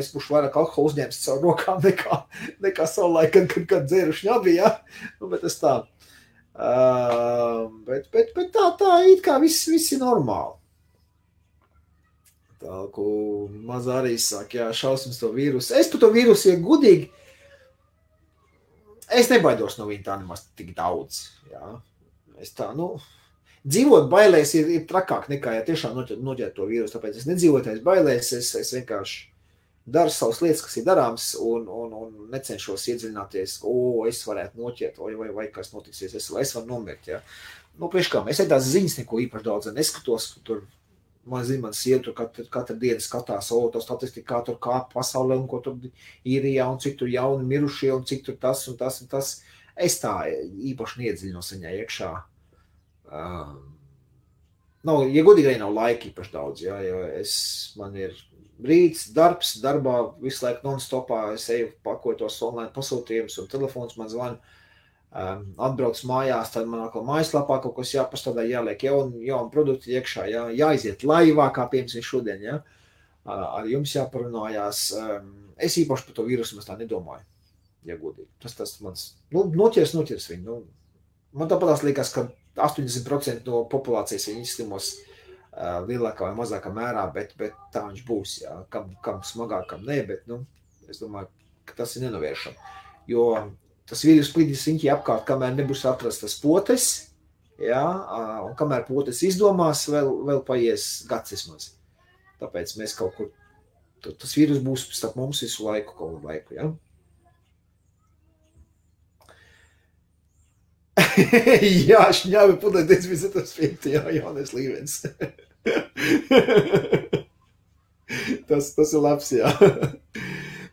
Speaker 1: es būšu vairāk alkohola uzņēmis caur rokām nekā, nekā savulaik, kad, kad, kad dzēruši nebija, ja? nu, bet tas tā. Uh, bet, bet, bet tā, tā it kā viss, viss ir normāli. Tā kā mazā arī saka, jā, šausmas to vīrusu. Es par to vīrusu, ja gudīgi, es nebaidos no viņa tā nemaz tik daudz. Jā. Es tā, nu, dzīvot bailēs ir, ir trakāk nekā, ja tiešām noķert to vīrusu. Tāpēc es nedzīvoju tajās bailēs, es, es vienkārši daru savas lietas, kas ir darāmas, un, un, un necenšos iedziļināties, o, es varētu noķert, vai, vai, vai kas notiksies, es, es varu nomirt. Ja. Nu, priekš kā, es tās ziņas neko īpaši daudz neskatos, tur Man zina, man sieva katru, katru dienu skatās, o, to statistiku, kā tur kā pasaulē, un ko tur ja, un cik tur jauni mirušie, un cik tur tas un tas un tas. Es tā īpaši neiedziļinos viņā iekšā. Um, nav, ja godīgi, nav laika īpaši daudz, ja, jo es, man ir rīts, darbs, darbā visu laiku non-stopā, es eju pakotos online pasūtījumus, un telefons man zvana. Um, atbrauc mājās, tad man atkal mājaslapā kaut kas jāpastrādā, jāliek jauni, jauni produkti iekšā, jā, jāiziet laivā, kā piemēram šodien, jā. ar jums jāparunājās. Um, es īpaši par to vīrusu tā nedomāju, ja godīgi. Tas tas mans, nu, noķers, noķers viņu. Nu, man tāpat liekas, ka 80% no populācijas viņi izslimos uh, lielākā vai mazākā mērā, bet, bet tā viņš būs, jā. Kam, kam smagāk, kam nē, bet, nu, es domāju, ka tas ir nenovēršami. Jo tas vīrus klīdīs riņķī apkārt, kamēr nebūs atrastas potes, ja, un kamēr potes izdomās, vēl, vēl paies gads vismaz. Tāpēc mēs kaut kur, tas vīrus būs starp mums visu laiku, kaut kādu laiku, ja. jā, šņāvi pudē dezinfekcijas vietā, jā, Jānis Līvens. tas, tas ir labs, jā.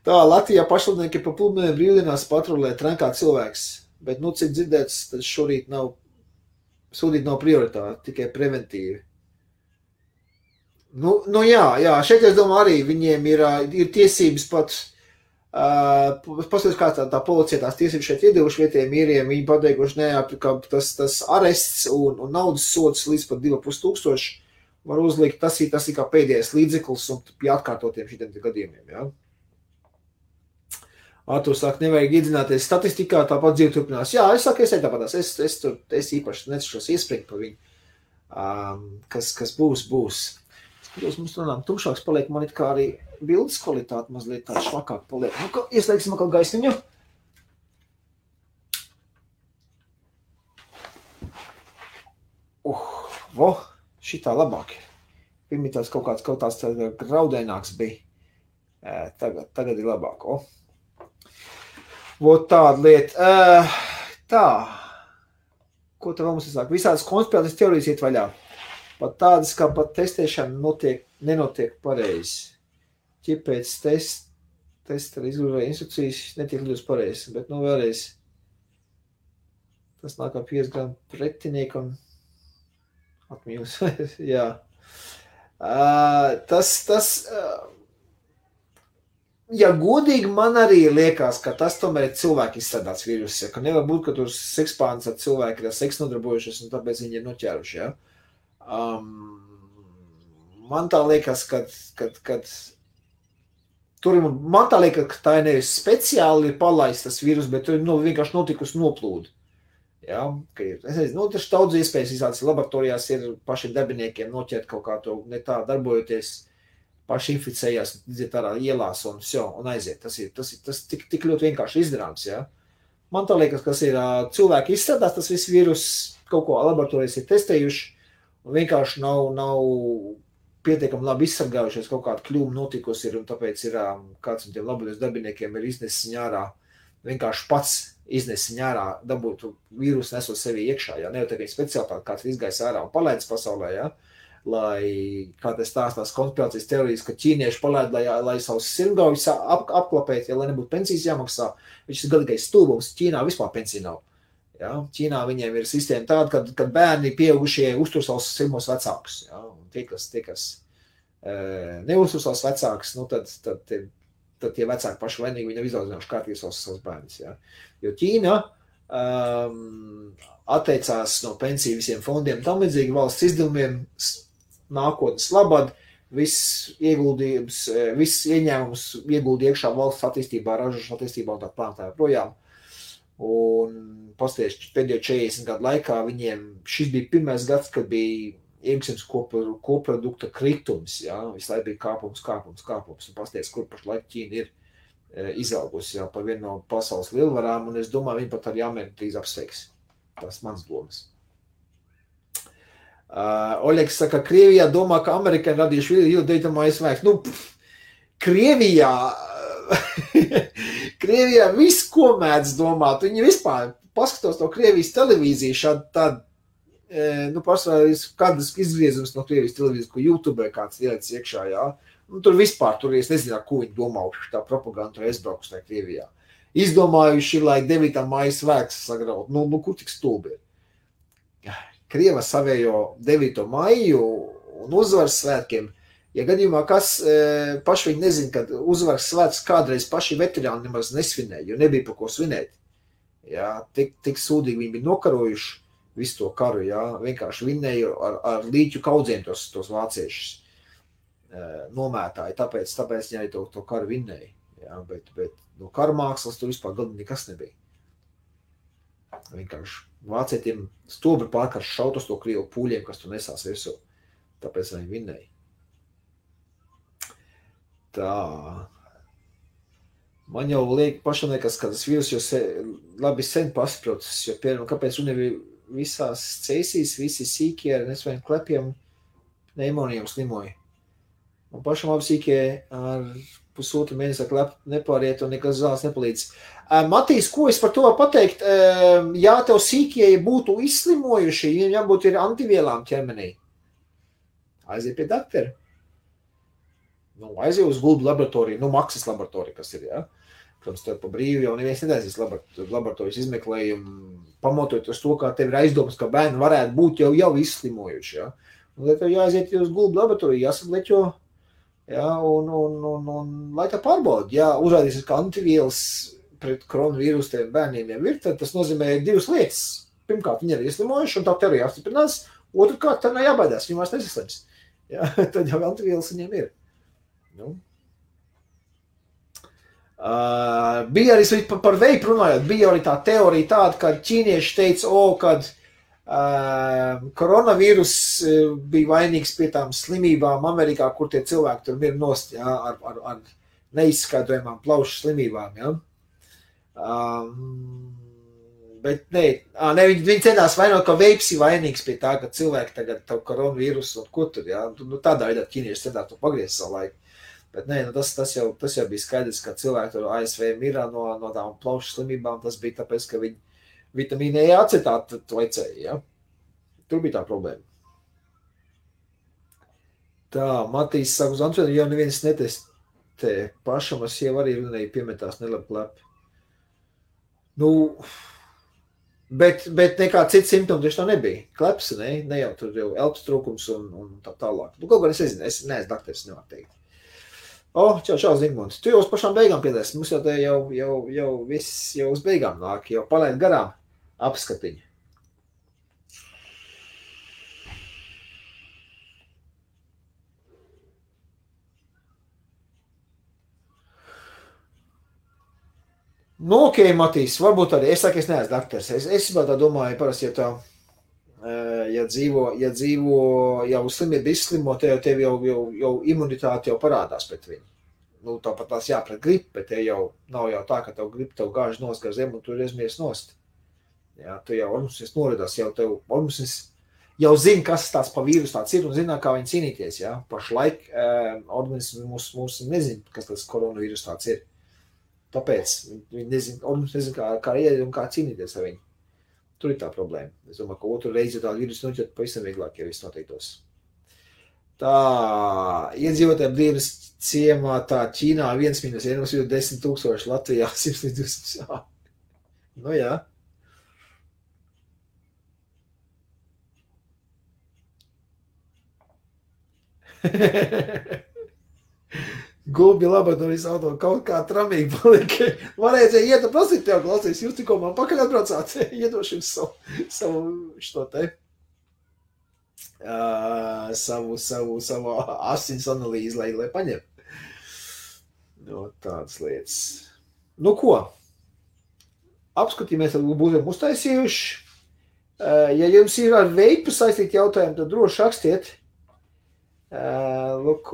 Speaker 1: Tā Latvijā pašvaldnieki pa pludmēm brīvdienās patrulē trenkā cilvēks, bet, nu, cik dzirdēts, tad šorīt nav, sūdīt nav prioritāte, tikai preventīvi. Nu, nu jā, jā, šeit es domāju arī viņiem ir, ir tiesības pat, uh, paskatās, kā tā, tā policija tās tiesības šeit iedevuši vietējiem mīriem, viņi pateikuši, nē, ka tas, tas arests un, un naudas sods līdz pat 2,5 tūkstoši var uzlikt, tas ir, tas ir kā pēdējais līdzeklis un pie atkārtotiem šitiem gadījumiem. Ja? Artur saka, nevajag iedzināties statistikā, tāpat dzīve turpinās. Jā, es saku, es tāpat, es, es tur, es īpaši necenšos iespringt par viņu. Um, kas, kas būs, būs. Skatos, mums runām tumšāks paliek, man it kā arī bildes kvalitāte mazliet tā švakāk paliek. Nu, ka, ieslēgsim atkal gaismiņu. Uh, vo, šitā labāk. Pirmī tās kaut kāds, kaut tās graudēnāks bija. Tagad, tagad ir labāk. Oh. Vot tāda lieta. Uh, tā. Ko te mums saka? Visādas konspirācijas teorijas iet vaļā. Pat tādas, kā pat testēšana notiek, nenotiek pareizi. Ja pēc test, testa izgudroja instrukcijas, netiek lidus pareizi. Bet, nu, vēlreiz. Tas nāk kā 5 gramu pretinieku un atmīlis. Jā. Uh, tas, tas, uh, ja godīgi, man arī liekas, ka tas tomēr ir cilvēku izstrādāts vīruss. Ja, ka nevar būt, ka tur sekspāns ar cilvēku ir ar seksu nodarbojušies un tāpēc viņi ir noķēruši. Ja. Um, man tā liekas, ka, kad, kad tur man tā liekas, ka tā ir nevis speciāli ir palaistas vīrus, bet tur ir nu, vienkārši notikusi noplūde. Ja, ir, es nezinu, nu, tas daudz iespējas izrādās laboratorijās ir pašiem darbiniekiem noķert kaut kā to ne tā darbojoties. Uh, paši inficējās, iziet ārā ielās un, jo, un aiziet. Tas ir, tas ir tas tik, tik ļoti vienkārši izdarāms. Ja? Man tā liekas, kas ir cilvēki izstrādās, tas viss vīrus kaut ko laboratorijas ir testējuši un vienkārši nav, nav pietiekami labi izsargājušies, kaut kāda kļūme notikusi ir, un tāpēc ir kāds no tiem labajiem darbiniekiem ir iznesis ņārā, vienkārši pats iznesis ņārā, dabūtu vīrusu nesot sevi iekšā, ja ne jau tikai speciālitāte, kāds izgājis ārā un palaidis pasaulē, ja, uh, lai, kā tas stāstās, konspirācijas teorijas, ka ķīnieši palaid, lai, lai savus sirmgaujas ap, apklopētu, ja lai nebūtu pensijas jāmaksā. Viņš ir gadīgais stulbums. Ķīnā vispār pensija nav. Ja? Ķīnā viņiem ir sistēma tāda, ka, kad bērni pieaugušie uztur savus sirmos vecākus. Ja? Un tie, kas, tie, kas e, neuztur savus vecākus, nu tad, tad, tad, tad tie vecāki paši vainīgi viņam izaudzinājuši kārtīgi savus, savus bērnus. Ja? Jo Ķīna um, atteicās no pensiju visiem fondiem, tam līdzīgi valsts izdevumiem nākotnes labad, viss ieguldījums, e, viss ieņēmums ieguldīja iekšā valsts attīstībā, ražošanas attīstībā un tā plānotā projām. Un pasties pēdējo 40 gadu laikā viņiem šis bija pirmais gads, kad bija iekšzemes koprodukta kritums, jā, visu laiku bija kāpums, kāpums, kāpums, un pasties, kur pašlaik Ķīna ir e, izaugusi jau par vienu no pasaules lielvarām, un es domāju, viņi pat ar jāmēr drīz apsveiks. Tas mans domas. Uh, Oļegs saka, Krievijā domā, ka amerikāņi radījuši jūdītu mājas vēks. Nu, pff, Krievijā, Krievijā viss, ko mēdz domāt, viņi vispār paskatos to Krievijas televīziju, šādi tādi, e, nu, pārsvarā kādas izgriezums no Krievijas televīzijas, ko YouTube kāds ielicis iekšā, jā. Nu, tur vispār, tur es nezinu, ko viņi domā, tā propaganda tur aizbrauks tajā Krievijā. Izdomājuši, lai 9. mājas vēks sagraut. Nu, nu, kur tik stulbi ir? Krieva savējo 9. maiju un uzvaras svētkiem. Ja gadījumā kas e, paši viņi nezina, kad uzvaras svētkus kādreiz paši veterāni nemaz nesvinēja, jo nebija pa ko svinēt. Jā, tik, tik sūdīgi viņi bija nokarojuši visu to karu. Jā, vienkārši vinnēja ar, ar līķu kaudziem tos, tos vāciešus. Nomētāji, tāpēc, tāpēc viņi arī to, to karu vinnēja. Jā, bet, bet no kara mākslas tur vispār galīgi nekas nebija. Vienkārši vācietiem stobri pārkārt šaut uz to krievu pūļiem, kas tur nesās virsū. Tāpēc viņi vinnēja. Tā. Man jau liek pašam liekas, ka tas vīrus jau se, labi sen pasprocis, jo, piemēram, kāpēc un jau visās cēsīs, visi sīkie ar nesvien klepiem pneimonijām slimoja. Un pašam apsīkie ar pusotru mēnesi klep nepāriet un nekas zāles nepalīdz. Matīs, ko es par to varu pateikt? Jā, tev sīkie būtu izslimojuši, viņiem jābūt ir antivielām ķermenī. Aiziet pie doktora nu, aizjūtu uz gulbu laboratoriju, nu, maksas laboratoriju, kas ir. Ja? Protams, tur pa brīvu jau neviens netaisīs laboratorijas izmeklējumu, pamatojot uz to, kā tev ir aizdomas, ka bērni varētu būt jau, jau izslimojuši. Ja? Un, lai tev jāaiziet uz gulbu laboratoriju, jāsadleķo, ja? un, un, un, un, lai tā pārbauda, ja uzrādīsies, ka antivielas pret koronavīrusu bērniem jau ir, tad tas nozīmē divas lietas. Pirmkārt, viņi ir ieslimojuši, un tā teorija apstiprinās. Otrkārt, tā nav jābaidās, viņi vairs nesaslims. Ja? tad jau antivielas viņiem ir. Nu. Uh, bija arī par, par veidu runājot, bija arī tā teorija tāda, ka ķīnieši teica, o, kad uh, koronavīrus bija vainīgs pie tām slimībām Amerikā, kur tie cilvēki tur ir nost, jā, ar, ar, ar neizskaidrojumām plaušu slimībām, jā. Um, bet nē, à, ne, viņi, viņi cenās vainot, ka veips ir vainīgs pie tā, ka cilvēki tagad tavu koronavīrusu un ko tur, jā, nu, tādā veidā ķīnieši cenās to pagriezt savu laiku. Bet nē, nu tas, tas, jau, tas jau bija skaidrs, ka cilvēki tur ASV mirā no, no tām plaušu slimībām. Tas bija tāpēc, ka viņi vitamīnu E acetātu lecēja. Ja? Tur bija tā problēma. Tā, Matīs saka, uz Antoni jau neviens netestē. Pašam ar sievu arī runēja piemetās nelabi klepi. Nu, bet, bet nekā cits simptoms tieši tā nebija. Kleps, ne, ne jau tur jau elpas trūkums un, un tā tālāk. Nu, kaut kā es nezinu, es neesmu dakteris, nevaru teikt. O, oh, čau, čau, Zigmunds. Tu jau uz pašām beigām piedēs. Mums jau te jau, jau, jau viss jau uz beigām nāk, jau palaid garām apskatiņu. Nu, ok, Matīs, varbūt arī es saku, es neesmu dakteris. Es, es tā domāju, parasti, ja tā, ja dzīvo, ja dzīvo jau slimība izslimo, te jau, tev jau, jau, jau imunitāte jau parādās pret viņu. Nu, tāpat tās jā, pret gripu, bet te jau nav jau tā, ka tev gripa tev gāž nost gar zem un tu iesmies nost. Jā, tu jau organisms noridās, jau tev organisms jau zina, kas tas pa vīrusu tāds ir un zina, kā viņi cīnīties. Jā. Pašlaik um, organisms mums, mums nezina, kas tas koronavīrus tāds ir. Tāpēc viņi nezina, organisms nezina, kā, kā iet un kā cīnīties ar viņu. Tur ir tā problēma. Es domāju, ka otru reizi tā vīrusu noķert pavisam vieglāk, ja viss noteiktos. Tā, iedzīvotāji brīvības ciemā, tā Ķīnā viens minus vienos ir 10 tūkstoši, Latvijā 100 līdz 200. Nu jā. Gulbi laboratorijas auto kaut kā tramīgi palika. Varēja iet un prasīt tev, klausies, jūs tikko man pakaļ atbraucāt, iedošu jums savu, savu šo te, uh, savu, savu, savu asins analīzi, lai, lai paņem. No tādas lietas. Nu ko? Apskatīsimies, tad būsim uztaisījuši. Uh, ja jums ir ar veipu saistīti jautājumi, tad droši rakstiet. Lūk,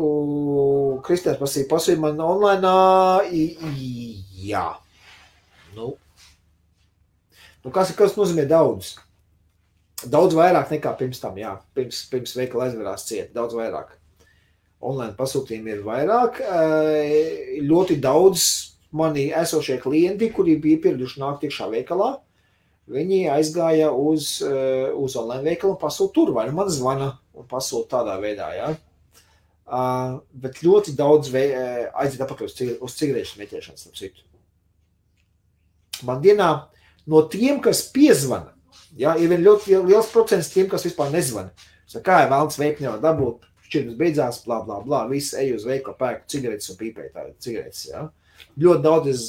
Speaker 1: Kristians prasīja, pasūtīja man online. Jā. Nu. Nu, kas, kas nozīmē daudz? Daudz vairāk nekā pirms tam, jā. Pirms, pirms veikala aizverās ciet, daudz vairāk. Online pasūtījumi ir vairāk. Ļoti daudz mani esošie klienti, kuri bija pieraduši nākt iekšā veikalā, viņi aizgāja uz, uz online veikalu un pasūta tur, vai nu man zvana un pasūta tādā veidā. Ja? Uh, bet ļoti daudz aiziet atpakaļ uz, cig uz cigarešu smēķēšanu, starp citu. Man dienā no tiem, kas piezvana, ja, ir ļoti liels procents tiem, kas vispār nezvana. Saka, kā ir vēlams veikt, nevar dabūt, šķirnes beidzās, blā, blā, blā, viss ej uz veikalu, pērk cigaretes un pīpēji tā cigaretes, ja. Ļoti daudz es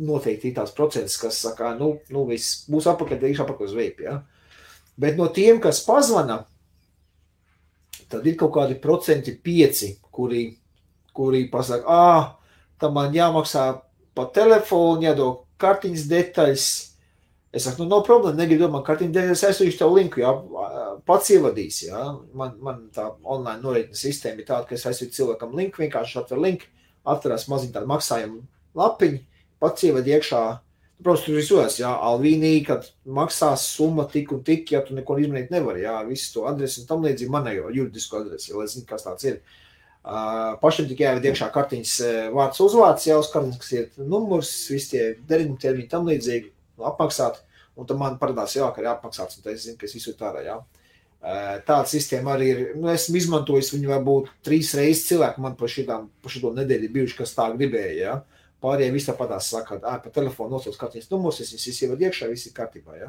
Speaker 1: noteikti ir tās procents, kas saka, nu, nu viss būs apakaļ, teikšu apakaļ uz veipi, ja. Bet no tiem, kas pazvana, tad ir kaut kādi procenti pieci, kuri, kuri pasaka, ah, tam man jāmaksā pa telefonu, jādod kartiņas detaļas. Es saku, nu, no problēma, negribu domāt, kartiņas detaļas, es aizsūtīšu tev linku, jā, pats ievadīs, jā. Man, man tā online norēķina sistēma ir tāda, ka es aizsūtu cilvēkam linku, vienkārši atver linku, atverās maziņu tādu maksājumu lapiņu, pats ievada iekšā. Protams, tur visos, jā, Alvīnī, kad maksās summa tik un tik, ja tu neko izmanīt nevari, jā, visu to adresi un tam līdzīgi manējo juridisko adresi, lai zinu, kas tāds ir. Uh, pašam tikai jāved iekšā kartiņas vārds uzvārds, jau uz kartiņas, kas ir numurs, visi tie derīgumi termiņi tam līdzīgi, apmaksāt, un tad man parādās jā, ka ir apmaksāts, un tad es zinu, ka es visu tā jā. Uh, tāda sistēma arī ir, nu, esmu izmantojis viņu varbūt trīs reizes cilvēku man par šitām, par šito nedēļu bijuši, kas tā gribēja, jā. Ja? Pārējie visi tāpatās saka, ka telefonu nosauc kartiņas numurs, es viņus ievadu iekšā, viss ir kārtībā. Ja?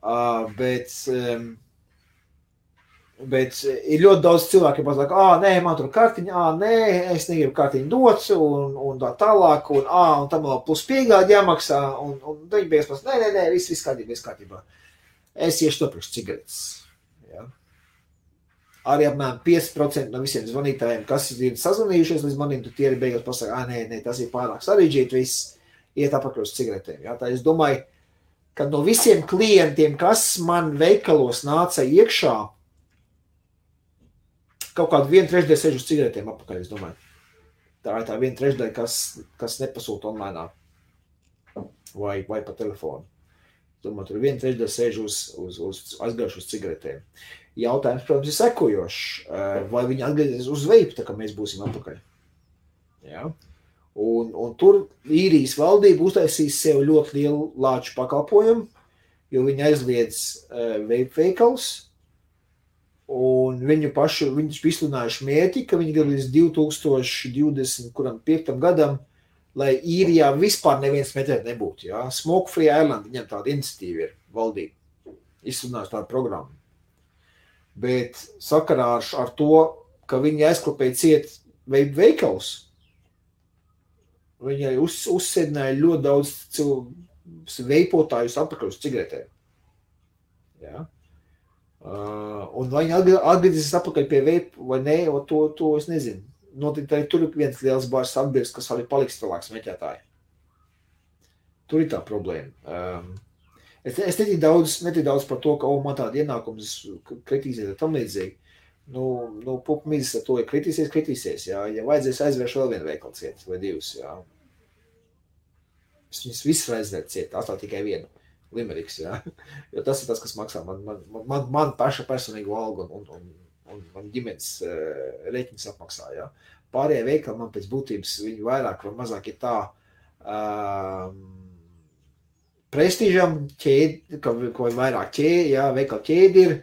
Speaker 1: Uh, bet, um, bet ir ļoti daudz cilvēku, kas saka, ah, nē, man tur kartiņa, ah, nē, es negribu kartiņu dot, un, un tā tālāk, un, ah, un tam vēl plus piegādi jāmaksā, un, un viņi beigas pasaka, nē, nē, nē, viss, viss kārtībā, viss kārtībā. Es iešu to priekš cigaretes arī apmēram 5% no visiem zvanītājiem, kas ir sazvanījušies līdz manim, tad tie ir beigās pasakā, ah, nē, nē, tas ir pārāk sarežģīti, viss iet apakaļ uz cigaretēm. Jā, tā es domāju, ka no visiem klientiem, kas man veikalos nāca iekšā, kaut kāda viena trešdaļa sēž uz cigaretēm apakaļ, es domāju. Tā ir tā viena trešdaļa, kas, kas nepasūta online vai, vai pa telefonu. Domāju, tur viena trešdaļa sēž uz, uz, uz aizgājuši uz cigaretēm. Jautājums, protams, ir sekojošs. Eh, vai viņi atgriezīsies uz veidu, tā kā mēs būsim atpakaļ? Ja? Un, un tur īrijas valdība uztaisīs sev ļoti lielu lāču pakalpojumu, jo viņi aizliedz uh, veidu veikals. Un viņu pašu, viņus izsludinājuši mērķi, ka viņi grib līdz 2025. gadam, lai īrijā vispār neviens metēt nebūtu. Ja? Smoke Free Island, viņam tāda iniciatīva ir valdība. Izsludinājuši tādu programmu bet sakarā ar, to, ka viņi aizklāpēja ciet veikals, viņai uz, uzsēdināja ļoti daudz cilvēku veipotājus atpakaļ uz cigaretēm. Ja? Uh, un vai viņi atgriezīsies atpakaļ pie veipa vai nē, to, to es nezinu. Noteikti arī tur ir viens liels bārs atbildes, kas arī paliks cilvēks meķētāji. Tur ir tā problēma. Um, Es, es netik daudz, netik daudz par to, ka oh, man tāda ienākums kritīsies tam līdzīgi. Nu, nu pupu mīzes ar to, ja kritīsies, kritīsies. Jā. Ja vajadzēs aizvērst vēl vienu veikalu ciet vai divus. Jā. Es viņus visus aizvērt ciet, atstāt tikai vienu. Limeriks, jā. Jo tas ir tas, kas maksā man, man, man, man paša personīgu algu un, un, un, un man ģimenes uh, rēķins apmaksā. Jā. Pārējie veikali man pēc būtības viņi vairāk vai mazāk ir tā. Um, prestižam, ķēdi, ka, ko ir vairāk ķēdi, jā, veikala ķēdi ir,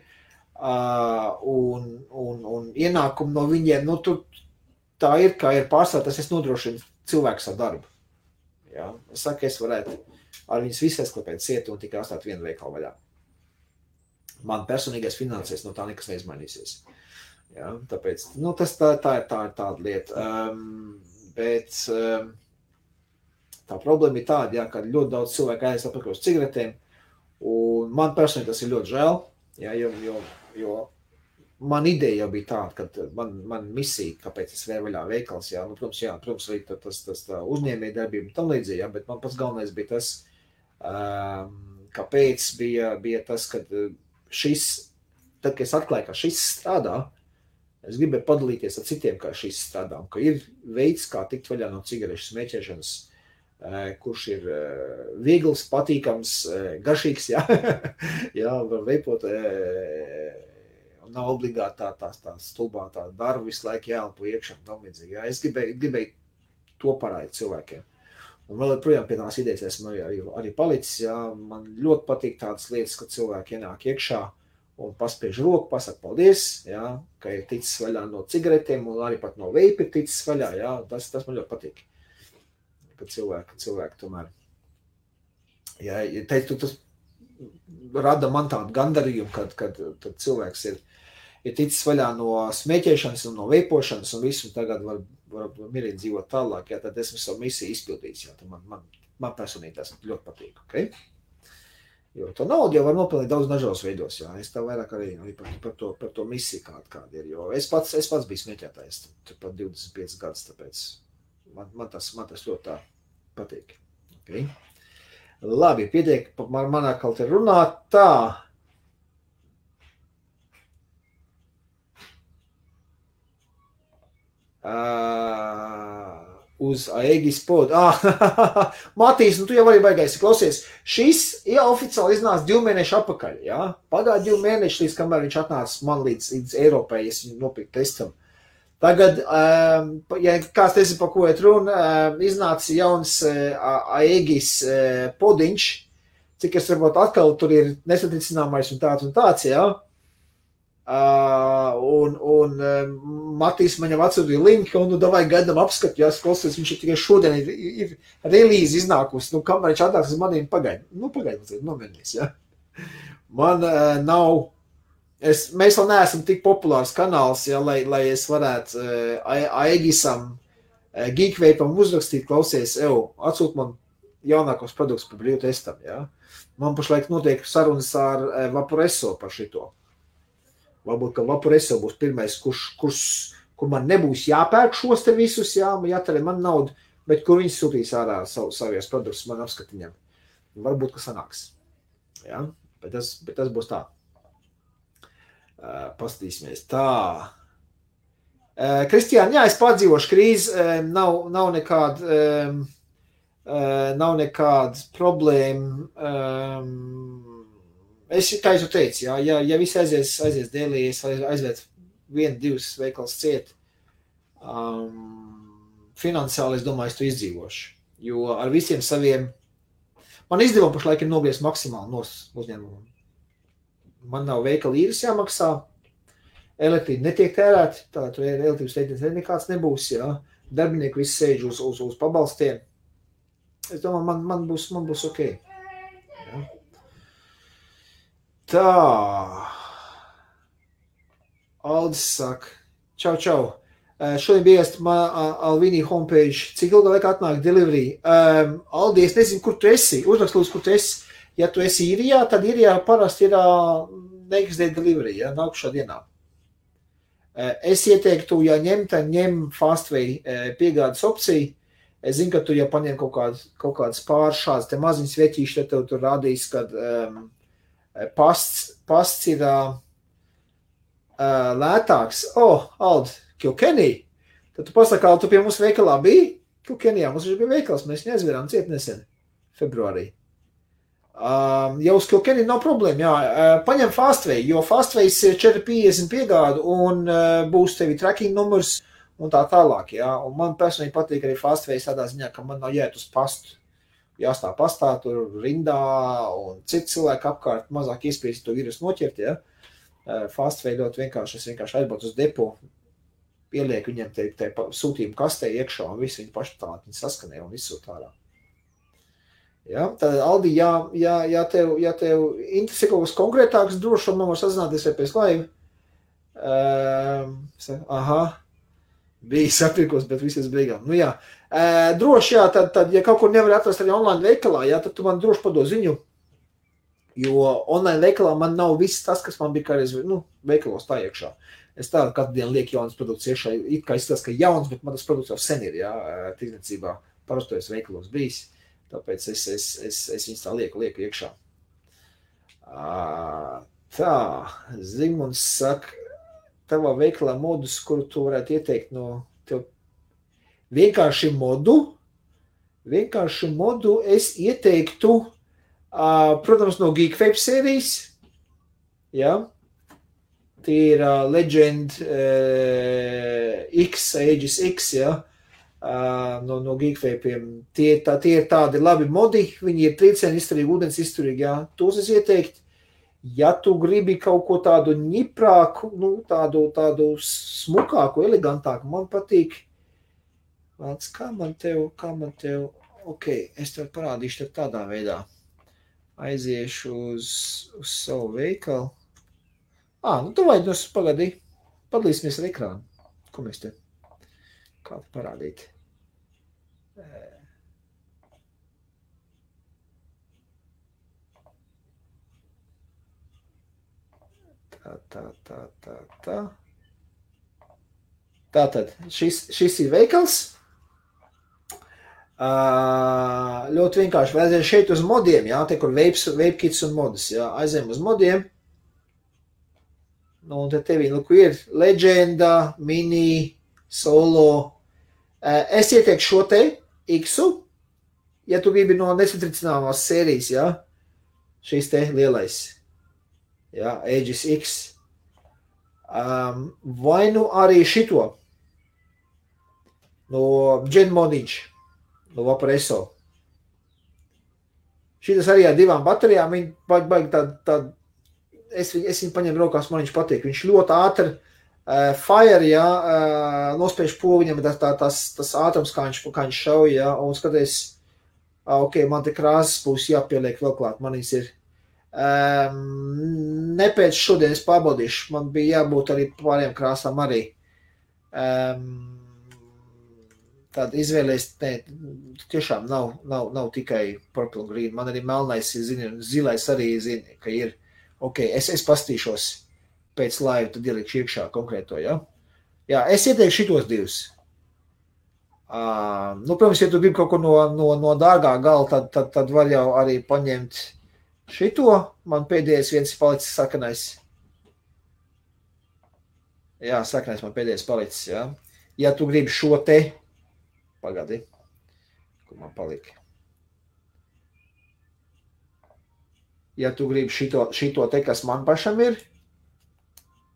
Speaker 1: uh, un, un, un ienākumi no viņiem, nu, tur tā ir, kā ir pārstātas, es nodrošinu cilvēku ar darbu. Jā. Es saku, es varētu ar viņus visu aizklapēt cietu un tikai atstāt vienu veikalu vaļā. Man personīgais finansēs no tā nekas neizmainīsies. Jā, tāpēc, nu, tas tā, tā ir tā, tāda lieta. Um, bet, um, Tā problēma ir tāda, ja, ka ļoti daudz cilvēku aizies atpakaļ uz cigaretēm. Un man personīgi tas ir ļoti žēl, ja, jo, jo, jo man ideja jau bija tāda, ka man, man misija, kāpēc es vēru vaļā veikals, jā, nu, protams, jā, protams, arī tas, tas, tas uzņēmēja darbība un tam līdzīgi, jā, bet man pats galvenais bija tas, um, kāpēc bija, bija tas, ka šis, tad, kad es atklāju, ka šis strādā, es gribēju padalīties ar citiem, kā šis strādā, un ka ir veids, kā tikt vaļā no cigarešu smēķēšanas, kurš ir viegls, patīkams, garšīgs. Jā, jā var veipot. Nav obligāti tā, tā, tā stulbā tā darba visu laiku jāelpo iekšā. Jā. Es gribēju, gribēju to parādīt cilvēkiem. Un vēl joprojām pie tās idejas esmu arī, arī, palicis. Jā. Man ļoti patīk tādas lietas, kad cilvēki ienāk iekšā un paspiež roku, pasakā paldies, jā, ka ir ticis vaļā no cigaretēm un arī pat no veipa ir ticis vaļā. Jā. Tas, tas man ļoti patīk ka cilvēki, cilvēki tomēr. Ja, ja teiktu, tas rada man tādu gandarījumu, kad, kad, kad cilvēks ir, ir ticis vaļā no smēķēšanas un no veipošanas un visu, un tagad var, var mierīgi dzīvot tālāk, ja, tad esmu savu misiju izpildījis. Ja, man, man Man personīgi tas ļoti patīk. Okay? Jo to naudu jau var nopelnīt daudz dažādos veidos. Jā. Es tev vairāk arī, arī par, par, to, par to misiju kāda, kāda ir. Jo es pats, es pats biju smēķētājs pat 25 gadus, tāpēc man, man, tas, man tas ļoti patīk. Okay? Labi, pietiek man, manā kaut te runāt tā. Uh, uz Aegis podu. Ah, Matīs, nu tu jau vari baigais. Klausies, šis jau oficiāli iznāca divu mēnešu atpakaļ. Ja? Pagāja divu mēnešu, līdz kamēr viņš atnāca man līdz, līdz Eiropai, es viņu nopirku testam. Tagad, um, ja kāds nezina, pa ko iet runa, um, iznāca jauns uh, Aegis uh, podiņš, cik es varbūt atkal tur ir nesatricināmais un tāds un tāds, jā. Uh, un, un uh, Matīs man jau atsūtīja linku, un nu, davai gaidām apskatu, ja klausies, viņš ir tikai šodien ir, ir relīze iznākusi, nu, kamēr viņš atnāks uz maniem pagaid, nu, pagaid, mazliet nomierinies, ja. Man uh, nav, es, mēs vēl neesam tik populārs kanāls, ja, lai, lai es varētu uh, Aigisam, uh, Geekveipam uzrakstīt, klausies, ev, atsūt man jaunākos produktus par brīvu testam, ja. Man pašlaik notiek sarunas ar uh, Vaporeso par šito. Varbūt, ka Vaporeso būs pirmais, kurš, kurš, kur man nebūs jāpērk šos te visus, jā, jātare man naudu, bet kur viņi sūtīs ārā savu, savies produktus man apskatiņam. Varbūt, ka sanāks. Jā, bet tas, bet tas būs tā. Pastīsimies tā. Kristiāna, jā, es pārdzīvošu krīzi, nav, nav nekāda, nav nekāda problēma. Es, kā jau teicu, jā, ja, ja viss aizies, aizies dēlī, es aizvietu vienu, divus veikals ciet, um, finansiāli es domāju, es to izdzīvošu. Jo ar visiem saviem, man izdevumi pašlaik ir nobies maksimāli no uzņēmumam. Man nav veikala īres jāmaksā, elektrība netiek tērēta, tā tur elektrības rēķins nekāds nebūs, jā. Darbinieki visi sēž uz, uz, uz pabalstiem. Es domāju, man, man, būs, man būs ok. Jā. Tā. Aldis saka, čau, čau. Uh, šodien bija iestāta Alvīnija homepage. Cik ilgā laikā atnāk delivery? Um, Aldi, es nezinu, kur tu esi. Uzrakst, lūdzu, kur tu esi. Ja tu esi īrijā, tad īrijā parasti ir next day delivery, ja nākušā dienā. Es ieteiktu, ja ņem, tad ņem fastway piegādes opciju. Es zinu, ka tu jau paņem kaut, kād, kaut kādas pāris šādas te maziņas vietīšas, tad tev tur rādīs, kad um, pasts, pasts ir uh, lētāks. O, oh, Ald, Kilkenī. Tad tu pasaki, ka tu pie mums veikalā biji. Kilkenijā mums bija veikals, mēs viņu aizvērām ciet nesen, februārī. Um, jau uz Kilkenī nav problēma, jā. Uh, paņem Fastway, jo Fastways ir 450 piegādu un uh, būs tevi tracking numurs un tā tālāk, jā. Un man personīgi patīk arī Fastways tādā ziņā, ka man nav jāiet uz pastu jāstāv pastā, tur rindā, un citi cilvēki apkārt mazāk iespējas to vīrusu noķert. Ja? Fast veidot vienkārši, es vienkārši aizbraucu uz depo, pielieku viņiem te, te sūtījumu kastē iekšā, un visi viņi paši tā viņi saskanē un izsūt ārā. Ja? Tad, Aldi, ja, ja, ja, tev, ja tev interesē kaut kas konkrētāks, droši vien man var sazināties ar pēc laiva. Um, aha, bija sapirkos, bet visas beigām. Nu, jā. E, droši, jā, tad, tad, ja kaut kur nevar atrast arī online veikalā, jā, tad tu man droši padod ziņu. Jo online veikalā man nav viss tas, kas man bija kādreiz nu, veikalos tā iekšā. Es tādu katru dienu lieku jaunas produkts iekšā. It kā izskatās, ka jauns, bet man tas produkts jau sen ir, jā, tirdzniecībā parastojos veikalos bijis. Tāpēc es, es, es, es viņus tā lieku, lieku iekšā. Tā, Zigmunds saka, tavā veikalā modus, kuru tu varētu ieteikt no tev. Vienkārši modu, vienkārši modu es ieteiktu, protams, no Geekfab sērijas, ja, tie ir uh, Legend uh, X, Aegis X, ja, uh, no, no Geekfabiem. Tie, tā, tie ir tādi labi modi, viņi ir triecieni izturīgi, ūdens izturīgi, ja, tos es ieteiktu. Ja tu gribi kaut ko tādu ņiprāku, nu, tādu, tādu smukāku, elegantāku, man patīk. Vāc, kā man tev, kā man tev, ok, es tev parādīšu tev tādā veidā. Aiziešu uz, uz savu veikalu. Ā, nu tu vajag nos pagadi, padalīsimies ar ekrānu. Ko mēs te, kādu parādīt. Tā, tā, tā, tā, tā. Tātad šis, šis ir veikals. Uh, ļoti vienkārši. Vai aiziet šeit uz modiem, jā, te kur veips, veipkits un modas, jā, aizējam uz modiem. Nu, un te tevi, lūk, nu, ir leģenda, mini, solo, Uh, es ieteiktu šo te X-u, ja tu gribi no nesatricināmās sērijas, jā, šīs te lielais, jā, Aegis X. Um, vai nu arī šito no Dženmoniņš no Vaporeso. Šis arī ar divām baterijām, viņi baigi, baigi tād, tād, es, es viņu paņēmu rokās, man viņš patīk. Viņš ļoti ātri fire, jā, uh, nospiež pogiņam, tas, tā, tas, tas ātrums, kā viņš, kā viņš šauj, jā, un skaties, uh, ok, man te krāsas būs jāpieliek vēl klāt, man viņas ir. Um, ne pēc šodienas pārbaudīšu, man bija jābūt arī pārējām krāsām arī. Um, tāda izvēlēs, ne, tiešām nav, nav, nav tikai purple green. Man arī melnais zini, zilais arī zina, ka ir, ok, es, es pastīšos pēc laiva, tad ielikšu iekšā konkrēto, ja? Jā, es ieteikšu šitos divus. Uh, nu, protams, ja tu gribi kaut ko no, no, no dārgā gala, tad, tad, tad var jau arī paņemt šito. Man pēdējais viens palicis sakanais. Jā, sakanais man pēdējais palicis, jā. Ja tu gribi šo te, Pagadi, kur man palika. Ja tu gribi šito, šito te, kas man pašam ir,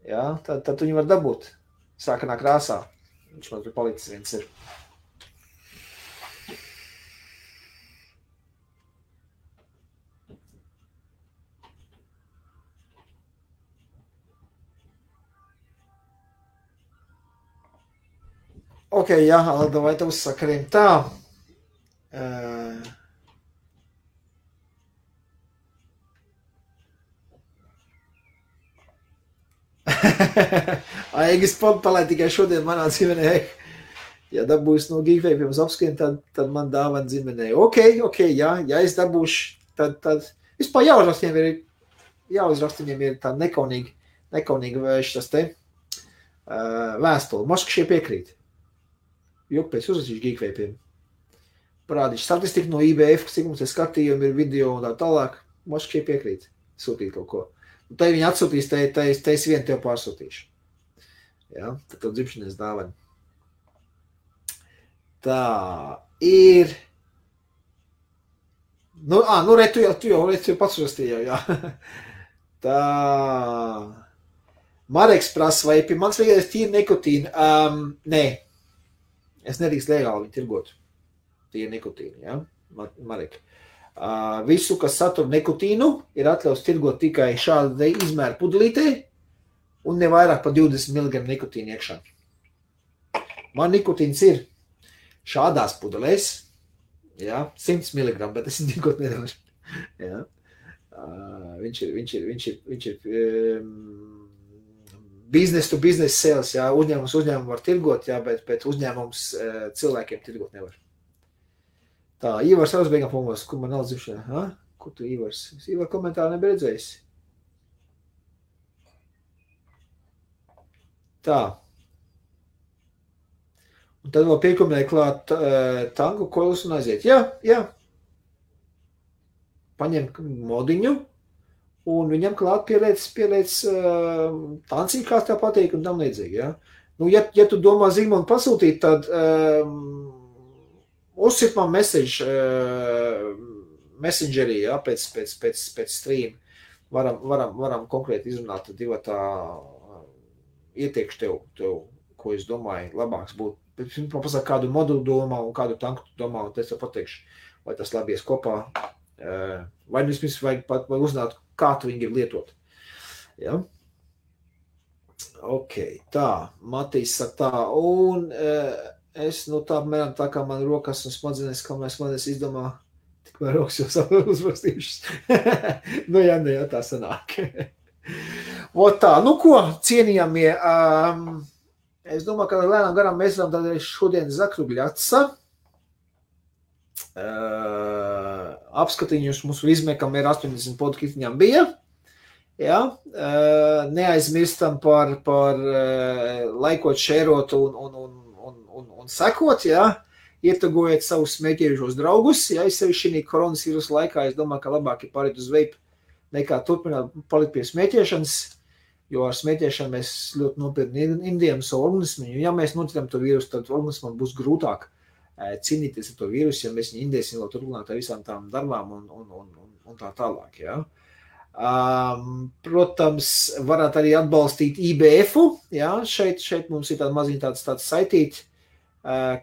Speaker 1: jā, tad, tad tu viņu var dabūt sākanā krāsā. Viņš man tur palicis viens ir. Ok, jā, давайте uzsakariem tā. Uh, Aigis palai tikai šodien manā ģimenē. Ja dabūs no gīgveipiem uz apskiem, tad, tad man dāvana ģimenē. Ok, ok, jā, ja es dabūšu, tad, tad vispār jāuzrakst viņiem ir, jāuzrakst viņiem ir tā nekaunīgi, nekaunīgi vērš tas te uh, vēstuli. Moška šie piekrīt joku pēc uzrakstīšu geekveipiem. Parādīšu statistiku no IBF, cik mums ir skatījumi, ir video un tā tālāk. Moškie piekrīt sūtīt kaut ko. Un tai viņi atsūtīs, tai, tai, tai es vien tev pārsūtīšu. Ja? Tad tev dzimšanas dāvana. Tā ir. Nu, ā, nu, re, tu jau, tu jau, re, tu jau pats uzrakstīji, jā. Tā. Mareks prasa, vai pie manis vajadzēs tīri nikotīnu? Um, nē, Es nedrīkst legāli viņu tirgot. Tie ir nikotīni, ja? Marek. Uh, visu, kas satur nikotīnu, ir atļauts tirgot tikai šāda izmēra pudelītē un ne vairāk par 20 mg nikotīnu iekšā. Man nikotīns ir šādās pudelēs, ja, 100 mg, bet es nikot nedaudz. Ja. Uh, viņš ir, viņš ir, viņš ir, viņš ir um, biznesa to biznesa sales, jā, uzņēmums uzņēmumu var tirgot, jā, bet, bet uzņēmums eh, cilvēkiem tirgot nevar. Tā, Ivars Ausbeigam pumos, kur man nav dzimšanā, ha? Kur tu Ivars? Es Ivar komentāru nebiju redzējis. Tā. Un tad vēl piekumēja klāt uh, tangu koilus un aiziet. Jā, jā. Paņem modiņu, un viņam klāt pieliec, pieliec uh, tancīt, kā tev patīk, un tam līdzīgi. Ja? Nu, ja, ja tu domā Zigmundu pasūtīt, tad um, uzsit man message, uh, messengerī, ja, pēc, pēc, pēc, pēc stream. Varam, varam, varam konkrēti izrunāt divu tā uh, ieteikšu tev, tev, ko es domāju, labāks būtu. Man pasaka, kādu modulu domā un kādu tanku domā, un es tev pateikšu, vai tas labi ies kopā. Uh, vai nu vismaz vajag pat vai uzzināt, kā tu viņu gribi lietot. Ja? Ok, tā, Matīs saka tā, un uh, es, nu tā, mēram tā kā man rokas un smadzenes, kā mēs smadzenes izdomā, tikmēr rokas jau uzrakstījušas. nu jā, nu jā, tā sanāk. o tā, nu ko, cienījamie, um, es domāju, ka lēnām garām mēs varam tad šodien zakruģļa atsakt. Uh, apskatiņus mums izmekam ir 80 podkāstiem bija. Ja? Neaizmirstam par, par laikot, šērot un, un, un, un, un, sekot. Ja? Ietegojiet savus smēķējušos draugus. Ja es sevi šī koronavīrusa laikā, es domāju, ka labāk ir pāriet uz veipu nekā turpināt palikt pie smēķēšanas. Jo ar smēķēšanu mēs ļoti nopietni indijam savu organismu. Ja mēs notikam to vīrusu, tad organismam būs grūtāk cīnīties ar to vīrusu, ja mēs viņu indēsim vēl turpināt ar visām tām darbām un, un, un, un, un tā tālāk. Ja? Um, protams, varat arī atbalstīt IBF. Ja? Šeit, šeit mums ir tāda maziņa tāds, tāds saitīta, uh,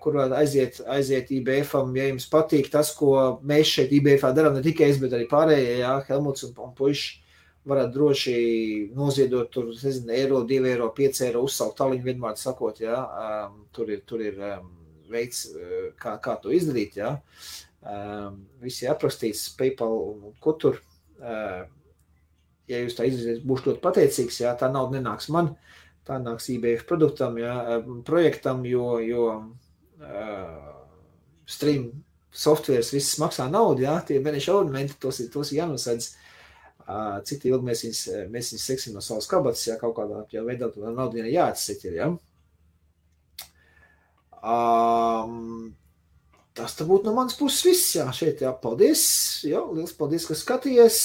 Speaker 1: kur varat aiziet, aiziet IBF. Ja jums patīk tas, ko mēs šeit IBF darām, ne tikai es, bet arī pārējie, ja? Helmuts un, un puiši varat droši noziedot tur, nezinu, eiro, 2 eiro, 5 eiro, uzsaukt tāliņu vienmēr sakot, ja? um, tur ir, tur ir um, veids, kā, kā to izdarīt, ja? um, visi ir aprakstīts PayPal un, un ko tur. Uh, ja jūs tā izdarīsiet, būšu ļoti pateicīgs. Jā, tā nauda nenāks man, tā nāks IBF produktam, jā, projektam, jo, jo uh, stream softwares viss maksā naudu, jā, tie mēneša ornamenti, tos, tos ir jānosedz. Uh, cik ilgi mēs viņus, mēs viņus seksim no savas kabatas, ja kaut kādā ja veidā tā nauda ir jāatsek, ja. Um, tas būtu no manas puses viss, jā, šeit, jā, paldies, jā, liels paldies, ka skatījies.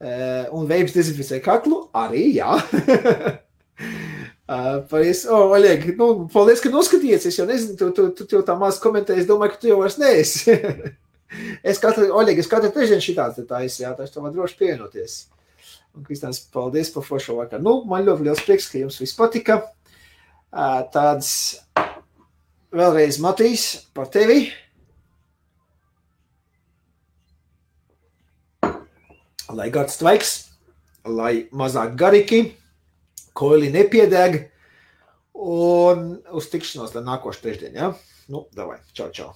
Speaker 1: Uh, un veids dezinficē kaklu arī, jā. uh, paldies, oh, Oļeg, nu, paldies, ka noskatījies. Es jau nezinu, tu, tu, tu, tu jau tā maz komentēji, es domāju, ka tu jau vairs neesi. es katru, Oļeg, es katru trešdienu šitāds te taisi, jā, tas tev var droši pievienoties. Un, Kristāns, paldies par foršo vakaru. Nu, man ļoti liels prieks, ka jums viss patika. Uh, tāds vēlreiz Matīs par tevi. lai gads tvaiks, lai mazāk garīgi, koili nepiedeg, un uz tikšanos tad nākošu trešdienu, ja? Nu, davai, čau, čau.